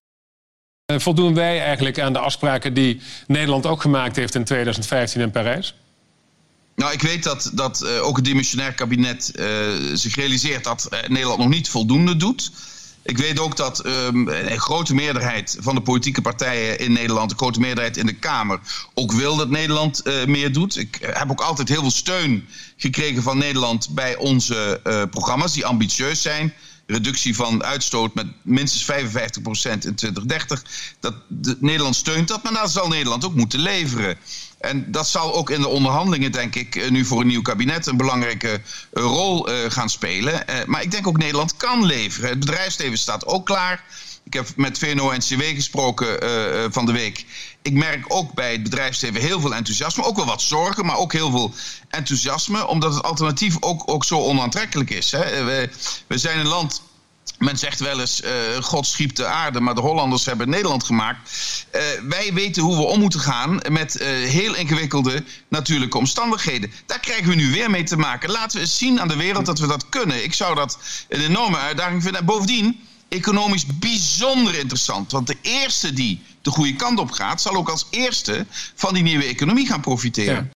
Eh, Voldoen wij eigenlijk aan de afspraken die Nederland ook gemaakt heeft in 2015 in Parijs? Nou, ik weet dat, dat eh, ook het dimissionair kabinet eh, zich realiseert dat eh, Nederland nog niet voldoende doet. Ik weet ook dat ehm, een grote meerderheid van de politieke partijen in Nederland, een grote meerderheid in de Kamer, ook wil dat Nederland eh, meer doet. Ik eh, heb ook altijd heel veel steun gekregen van Nederland bij onze eh, programma's die ambitieus zijn. Reductie van uitstoot met minstens 55% in 2030. Dat, de, Nederland steunt dat, maar daar zal Nederland ook moeten leveren. En dat zal ook in de onderhandelingen, denk ik, eh, nu voor een nieuw kabinet een belangrijke eh, rol eh, gaan spelen. Maar ik denk ook Nederland kan leveren. Het bedrijfsleven staat ook klaar. Ik heb met VNO-NCW gesproken van de week. Ik merk ook bij het bedrijfsleven heel veel enthousiasme. Ook wel wat zorgen, maar ook heel veel enthousiasme. Omdat het alternatief ook, ook zo onaantrekkelijk is. Hè. We, we zijn een land men zegt wel eens, eh, God schiep de aarde, maar de Hollanders hebben Nederland gemaakt. Eh, wij weten hoe we om moeten gaan met eh, heel ingewikkelde natuurlijke omstandigheden. Daar krijgen we nu weer mee te maken. Laten we eens zien aan de wereld dat we dat kunnen. Ik zou dat een enorme uitdaging vinden. En bovendien, economisch bijzonder interessant. Want de eerste die de goede kant op gaat, zal ook als eerste van die nieuwe economie gaan profiteren.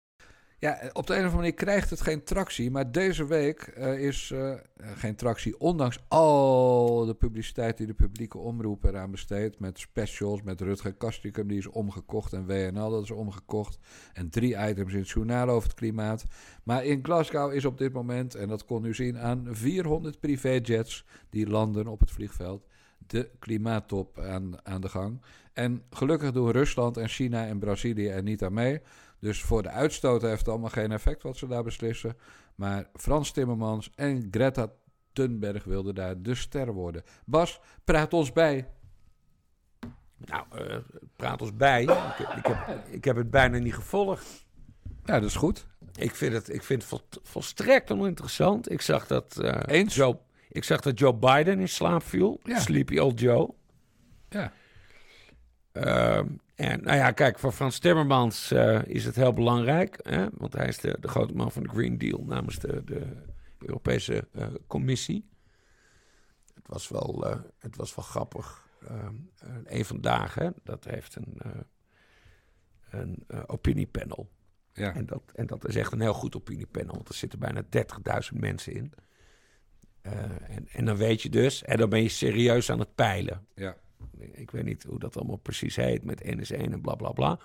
Ja. Op de een of andere manier krijgt het geen tractie. Maar deze week eh, is eh, geen tractie. Ondanks al de publiciteit die de publieke omroep eraan besteedt. Met specials, met Rutger Kastrikum, die is omgekocht. En WNL, dat is omgekocht. En drie items in het journaal over het klimaat. Maar in Glasgow is op dit moment, en dat kon u zien aan 400 privéjets die landen op het vliegveld. De klimaattop aan, aan de gang. En gelukkig doen Rusland en China en Brazilië er niet aan mee. Dus voor de uitstoot heeft het allemaal geen effect wat ze daar beslissen. Maar Frans Timmermans en Greta Thunberg wilden daar de ster worden. Bas, praat ons bij. Nou, eh, praat ons bij. Ik, ik, heb, ik heb het bijna niet gevolgd. Ja, dat is goed. Ik vind het, ik vind het vol, volstrekt oninteressant. Ik zag dat, eh, Eens? Joe, ik zag dat Joe Biden in slaap viel. Ja. Sleepy old Joe. Ja. Ehm, en nou ja, kijk, voor Frans Timmermans eh, is het heel belangrijk. Hè? Want hij is de, de grote man van de Green Deal namens de, de Europese eh, Commissie. Het was wel, eh, het was wel grappig. Ehm, eh, een vandaag, hè, dat heeft een, een opiniepanel. Ja. En dat, en dat is echt een heel goed opiniepanel. Want er zitten bijna 30.000 mensen in. En, en dan weet je dus, en dan ben je serieus aan het peilen. ja. Ik weet niet hoe dat allemaal precies heet met NS1 en bla bla bla.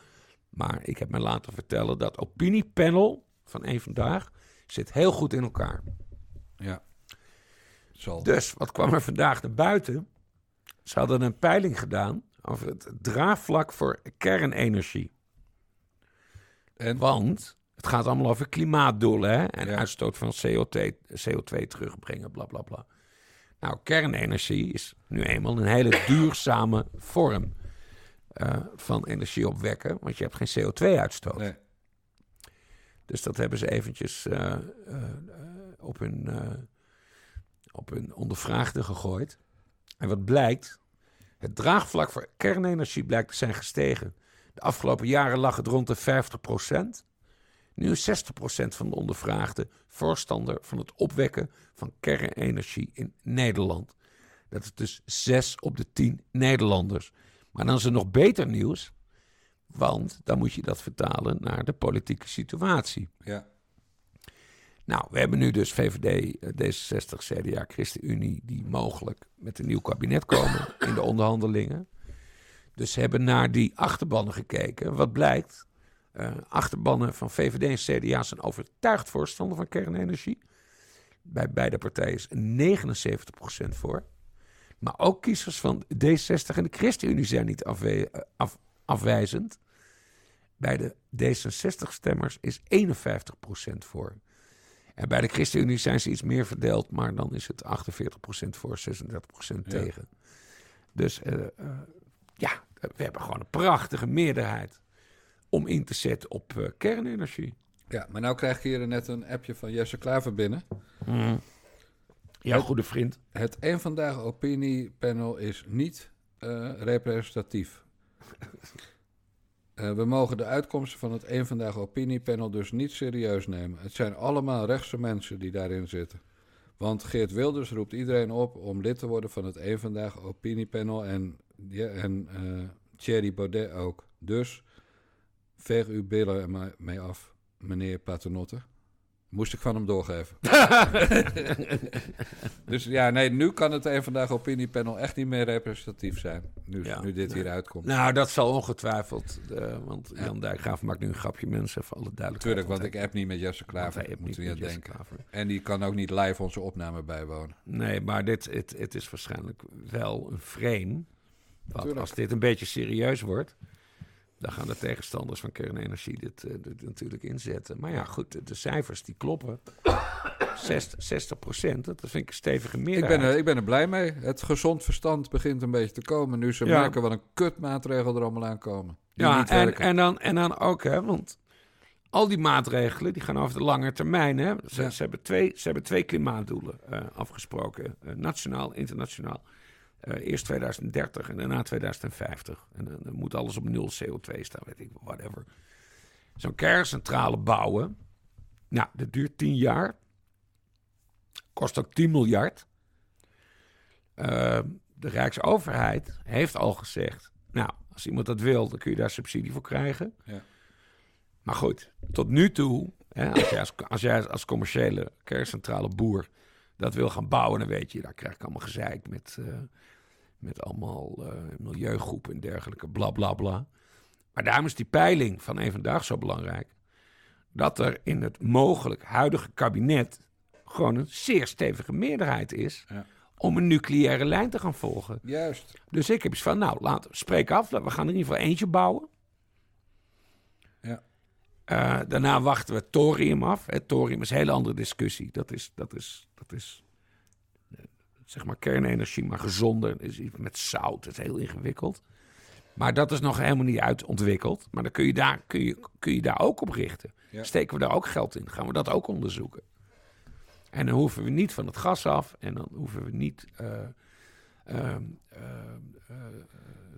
Maar ik heb me laten vertellen dat opiniepanel van één vandaag zit heel goed in elkaar. Ja. Zal. Dus wat kwam er vandaag naar buiten? Ze hadden een peiling gedaan over het draagvlak voor kernenergie. En? Want het gaat allemaal over klimaatdoelen hè? en Ja. uitstoot van CO2, CO2 terugbrengen, bla bla bla. Nou, kernenergie is nu eenmaal een hele duurzame vorm. eh, van energie opwekken, want je hebt geen CO2-uitstoot. Nee. Dus dat hebben ze eventjes eh, eh, op, hun, op hun ondervraagde gegooid. En wat blijkt, het draagvlak voor kernenergie blijkt te zijn gestegen. De afgelopen jaren lag het rond de 50 Nu is 60% van de ondervraagden voorstander van het opwekken van kernenergie in Nederland. Dat is dus 6 op de 10 Nederlanders. Maar dan is er nog beter nieuws, want dan moet je dat vertalen naar de politieke situatie. Ja. Nou, we hebben nu dus VVD, eh, D66, CDA, ChristenUnie... die mogelijk met een nieuw kabinet komen in de onderhandelingen. Dus ze hebben naar die achterbannen gekeken. Wat blijkt? Eh, achterbannen van VVD en CDA zijn overtuigd voorstander van kernenergie. Bij beide partijen is 79% voor. Maar ook kiezers van D60 en de ChristenUnie zijn niet afwe- eh, af- afwijzend. Bij de D66-stemmers is 51% voor. En bij de ChristenUnie zijn ze iets meer verdeeld, maar dan is het 48% voor, 36% tegen. Dus eh, ja, we hebben gewoon een prachtige meerderheid om in te zetten op eh, kernenergie. ja, maar nou krijg ik hier net een appje van Jesse Klaver binnen. Jouw goede vriend. Het één vandaag opiniepanel is niet eh, representatief. Eh, we mogen de uitkomsten van het één vandaag opiniepanel dus niet serieus nemen. Het zijn allemaal rechtse mensen die daarin zitten. Want Geert Wilders roept iedereen op om lid te worden van het één vandaag opiniepanel en, ja, en eh, Thierry Baudet ook. Dus veeg uw billen er maar mee af, meneer Paternotte. Moest ik van hem doorgeven. dus ja, nee, nu kan het een vandaag opiniepanel echt niet meer representatief zijn. Nu, Ja, nu dit hier uitkomt. Nou, dat zal ongetwijfeld, eh, want Jan Dijkgraaf maakt nu een grapje mensen voor alle duidelijkheid. Tuurlijk, want ik app niet met Jesse Klaver. Moet niet je aan denken. Klaver. En die kan ook niet live onze opname bijwonen. Nee, maar dit, het, het is waarschijnlijk wel een frame. Want als dit een beetje serieus wordt, dan gaan de tegenstanders van kernenergie dit, eh, dit natuurlijk inzetten. Maar ja, goed, de, de cijfers die kloppen. 60, 60 procent, dat vind ik een stevige Ik meerderheid. ben, er, ik ben er blij mee. Het gezond verstand begint een beetje te komen. Nu ze Ja. merken wat een kutmaatregel er allemaal aankomen. Ja, en, en, dan, en dan ook, hè, want al die maatregelen die gaan over de lange termijn. Hè. Ze, Ja. ze, hebben, twee, ze hebben twee klimaatdoelen eh, afgesproken, eh, nationaal, internationaal. Eh, eerst 2030 en daarna 2050. En dan, dan moet alles op nul CO2 staan, weet ik, whatever. Zo'n kerncentrale bouwen, nou, dat duurt 10 jaar. Kost ook 10 miljard. Eh, de Rijksoverheid heeft al gezegd, nou, als iemand dat wil, dan kun je daar subsidie voor krijgen. Ja. Maar goed, tot nu toe, hè, als, jij als, als jij als commerciële kerncentrale boer dat wil gaan bouwen, dan weet je, daar krijg ik allemaal gezeik met, eh, met allemaal eh, milieugroepen en dergelijke, bla bla bla. Maar daarom is die peiling van een vandaag zo belangrijk. Dat er in het mogelijk huidige kabinet gewoon een zeer stevige meerderheid is Ja. om een nucleaire lijn te gaan volgen. Juist. Dus ik heb iets van, nou, laat, spreek af. We gaan er in ieder geval eentje bouwen. Ja. Eh, daarna wachten we thorium af. Het thorium is een hele andere discussie. Dat is, dat is, dat is zeg maar kernenergie, maar gezonder. Is iets met zout. Dat is heel ingewikkeld. Maar dat is nog helemaal niet uitontwikkeld. Maar dan kun je daar, kun je, kun je daar ook op richten. Ja. Steken we daar ook geld in? Gaan we dat ook onderzoeken? En dan hoeven we niet van het gas af. En dan hoeven we niet...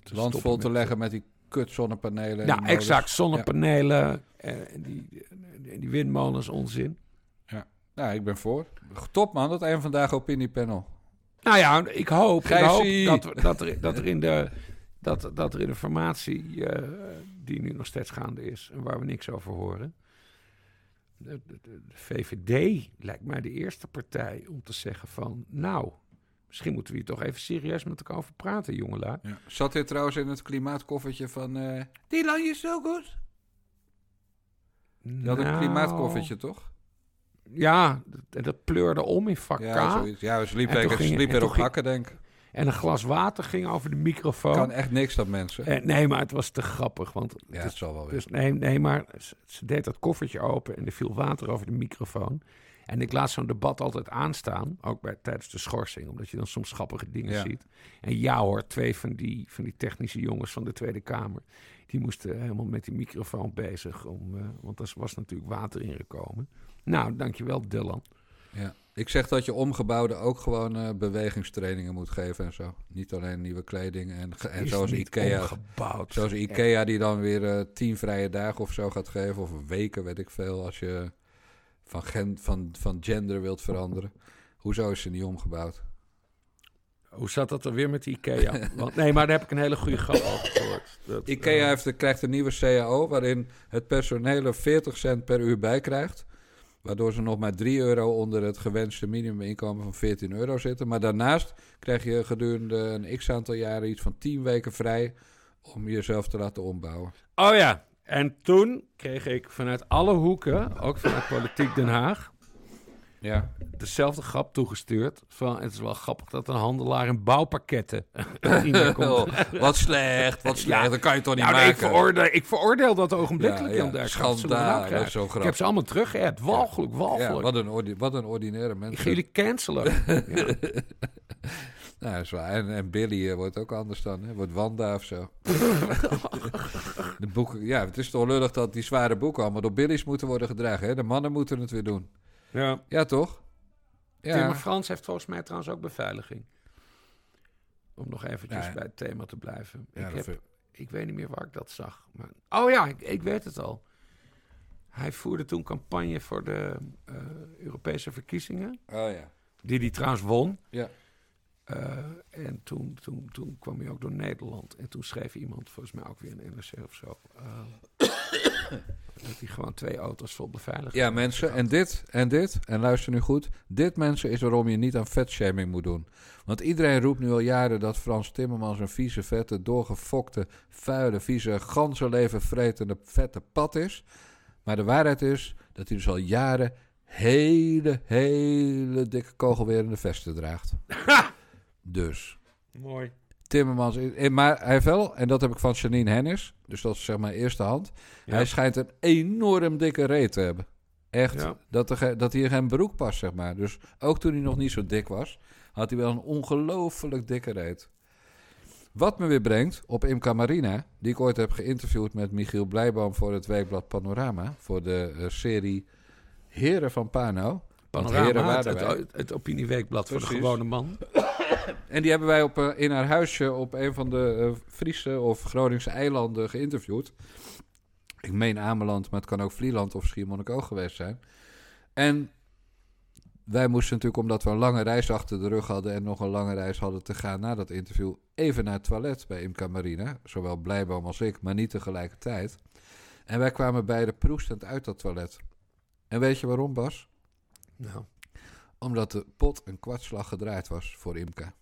te Land vol te leggen met die kut zonnepanelen. ja, en die exact. Zonnepanelen en, en die, en die windmolens, onzin. Ja. Nou, ik ben voor. Top man, dat een vandaag opiniepanel. Nou ja, ik hoop, ik Gijsie. hoop dat, dat, er, dat, er in de, dat, dat er in de formatie eh, die nu nog steeds gaande is en waar we niks over horen. De, de, de- de VVD lijkt mij de eerste partij om te zeggen van... nou, misschien moeten we hier toch even serieus met elkaar over praten, jongelui. Ja. Zat dit trouwens in het klimaatkoffertje van... eh die land is zo goed. Had een Nou, klimaatkoffertje, toch? Ja, dat, dat pleurde om in vak Ja, K. Ja, ze liep, En toen lekker, ging- ze liep en weer toen op ging- hakken, denk ik. En een glas water ging over de microfoon. Kan echt niks dat mensen. Eh, nee, maar het was te grappig. Want ja, het zal wel weer. dus nee, nee, maar ze, ze deed dat koffertje open en er viel water over de microfoon. En ik laat zo'n debat altijd aanstaan, ook bij, tijdens de schorsing, omdat je dan soms grappige dingen Ja. ziet. En ja hoor, twee van die, van die technische jongens van de Tweede Kamer, die moesten helemaal met die microfoon bezig, om, eh, want er was natuurlijk water ingekomen. Nou, dankjewel Dylan. Ja. Ik zeg dat je omgebouwden ook gewoon eh, bewegingstrainingen moet geven en zo. Niet alleen nieuwe kleding en, en zoals Ikea. omgebouwd. Zoals Ikea die dan weer eh, tien vrije dagen of zo gaat geven. Of weken, weet ik veel. Als je van, gen, van, van gender wilt veranderen. Hoezo is ze niet omgebouwd? Hoe zat dat er weer met Ikea? Want, nee, maar daar heb ik een hele goede grap over gehoord. Dat, Ikea eh, heeft, krijgt een nieuwe CAO waarin het personeel er 40 cent per uur bij krijgt. Waardoor ze nog maar 3 euro onder het gewenste minimuminkomen van 14 euro zitten. Maar daarnaast krijg je gedurende een x aantal jaren iets van 10 weken vrij om jezelf te laten ombouwen. Oh ja, en toen kreeg ik vanuit alle hoeken, ook vanuit Politiek Den Haag, Ja. dezelfde grap toegestuurd. Van, het is wel grappig dat een handelaar in bouwpakketten. Oh, wat slecht, wat slecht. Ja. dat kan je toch niet Nou, nee, ik, maken? veroordeel, ik veroordeel dat ogenblikkelijk, Ja, ja. Krijgen? zo Ik heb grappig. ze allemaal teruggeappt. Walgelijk, ja, walgelijk. wat, een ordi- wat een ordinaire ik ga jullie cancelen. ja. Nou, is waar. En, en Billy eh, wordt ook anders dan. Hè? Wordt Wanda of zo. de boeken, ja, het is toch lullig dat die zware boeken allemaal door Billy's moeten worden gedragen. Hè? De mannen moeten het weer doen. Ja. Ja, toch? Ja. Timmer Frans heeft volgens mij trouwens ook beveiliging. Om nog eventjes Ja. bij het thema te blijven. Ja, ik, heb, vind- ik weet niet meer waar ik dat zag. Maar, oh ja, ik, ik weet het al. Hij voerde toen campagne voor de eh, Europese verkiezingen. Oh ja. Die hij trouwens won. Ja. Eh, en toen, toen, toen kwam hij ook door Nederland. En toen schreef iemand, volgens mij ook weer een NRC of zo... eh, dat hij gewoon twee auto's vol beveiliging Ja, mensen. En dit, en dit, en luister nu goed. Dit, mensen, is waarom je niet aan vetshaming moet doen. Want iedereen roept nu al jaren dat Frans Timmermans een vieze, vette, doorgefokte, vuile, vieze, ganzenleven vretende, vette pad is. Maar de waarheid is dat hij dus al jaren hele, hele dikke kogelwerende vesten draagt. dus... Mooi. Timmermans, eh, maar hij heeft wel, en dat heb ik van Janine Hennis, dus dat is zeg maar eerste hand. Ja. Hij schijnt een enorm dikke reet te hebben. Echt, Ja. dat, er, dat hij in geen broek past, zeg maar. Dus ook toen hij nog niet zo dik was, had hij wel een ongelooflijk dikke reet. Wat me weer brengt op Imca Marina, die ik ooit heb geïnterviewd met Michiel Blijboom voor het weekblad Panorama, voor de eh, serie Heren van Pano. Panorama, het, het, het opinieweekblad voor de gewone man. En die hebben wij op, eh, in haar huisje op een van de eh, Friese of Groningse eilanden geïnterviewd. Ik meen Ameland, maar het kan ook Vlieland of Schiermonnikoog geweest zijn. En wij moesten natuurlijk, omdat we een lange reis achter de rug hadden... en nog een lange reis hadden te gaan na dat interview... even naar het toilet bij Imca Marina. Zowel Blijboom als ik, maar niet tegelijkertijd. En wij kwamen beide proestend uit dat toilet. En weet je waarom, Bas? Nou, Omdat de pot een kwartslag gedraaid was voor Imca.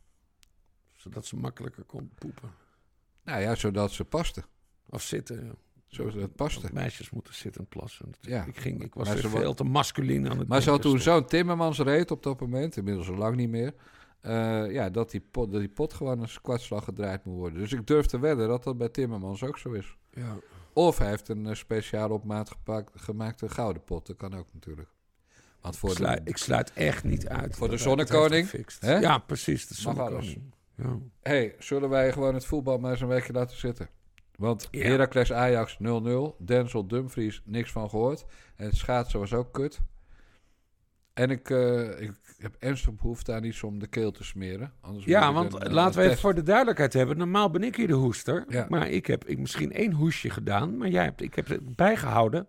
zodat ze makkelijker kon poepen. Nou ja, zodat ze paste. Of zitten. ja. Zodat het paste. Want meisjes moeten zitten plassen. Ja. Ik, ging, ik was wa- veel te masculin aan het Maar ze had toen stop. zo'n Timmermans reed op dat moment, inmiddels al lang niet meer. eh, ja, dat die, pot, dat die pot gewoon een kwartslag gedraaid moet worden. Dus ik durf te wedden dat dat bij Timmermans ook zo is. Ja. Of hij heeft een eh, speciaal op maat gepakt, gemaakte gouden pot. Dat kan ook natuurlijk. Want voor Ik, sluit, ik sluit echt niet uit. Voor de zonnekoning? Ja, precies. De zonnekoning. Ja. hey, zullen wij gewoon het voetbal maar eens een weekje laten zitten? Want Ja. Heracles Ajax 0-0. Denzel Dumfries niks van gehoord. En het schaatsen was ook kut. En ik, eh, ik heb ernstig behoefte aan iets om de keel te smeren. Anders Ja, want een, eh, laten we even voor de duidelijkheid hebben. Normaal ben ik hier de hoester. Ja. Maar ik heb ik misschien één hoesje gedaan. Maar jij hebt, ik heb het bijgehouden.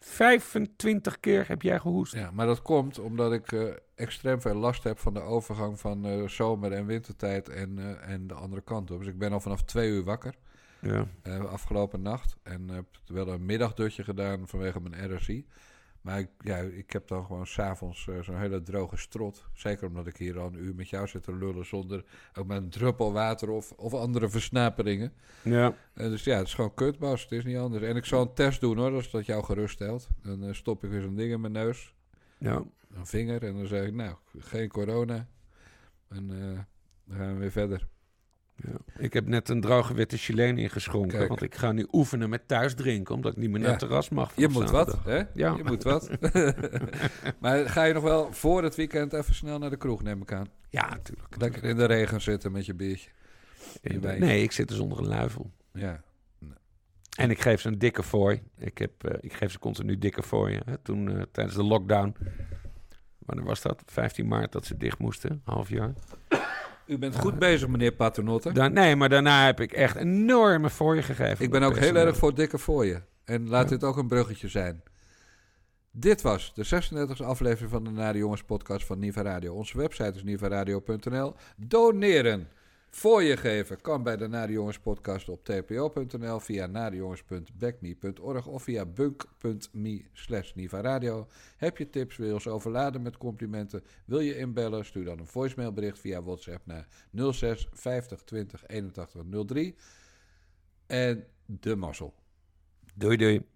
25 keer heb jij gehoest. Ja, maar dat komt omdat ik eh, extreem veel last heb van de overgang van eh, zomer- en wintertijd en, eh, en de andere kant op. Dus ik ben al vanaf twee uur wakker. Ja. afgelopen nacht. En heb wel een middagdutje gedaan vanwege mijn RSI. Maar ik, ja, ik heb dan gewoon s'avonds eh zo'n hele droge strot. Zeker omdat ik hier al een uur met jou zit te lullen zonder ook maar een druppel water of, of andere versnaperingen. ja. Eh, dus ja, het is gewoon kut, Bas. Het is niet anders. En ik zal een test doen hoor, als dat jou gerust stelt. Dan eh, stop ik weer zo'n ding in mijn neus, ja. een vinger. En dan zeg ik, nou, geen corona. En dan gaan we weer verder. Ja. Ik heb net een droge witte Chileen ingeschonken. Kijk. Want ik ga nu oefenen met thuis drinken. Omdat ik niet meer naar Ja. het terras mag. Je moet wat, hè? Ja. Je moet wat. maar ga je nog wel voor het weekend even snel naar de kroeg, neem ik aan? Ja, natuurlijk. Lekker in de regen zitten met je biertje. Je. Nee, ik zit dus onder een luifel. Ja. En ik geef ze een dikke fooi. Ik, heb, eh, ik geef ze continu dikke fooien. Hè. Toen eh, tijdens de lockdown. Wanneer was dat? 15 maart dat ze dicht moesten. Half jaar. U bent goed bezig, meneer Paternotte. Da- nee, maar daarna heb ik echt enorme fooien gegeven. Ik ben ook heel erg voor dikke fooien. En laat dit ook een bruggetje zijn. Dit was de 36e aflevering van de Nare Jongens podcast van Niva Radio. Onze website is nivaradio.nl. Doneren, fooien geven kan bij de Nare Jongens podcast op tpo.nl, via narejongens.backme.org of via bunk.me slash nivaradio. Heb je tips, wil je ons overladen met complimenten, wil je inbellen, stuur dan een voicemailbericht via WhatsApp naar 06 50 20 81 03. En de mazzel. Doei doei.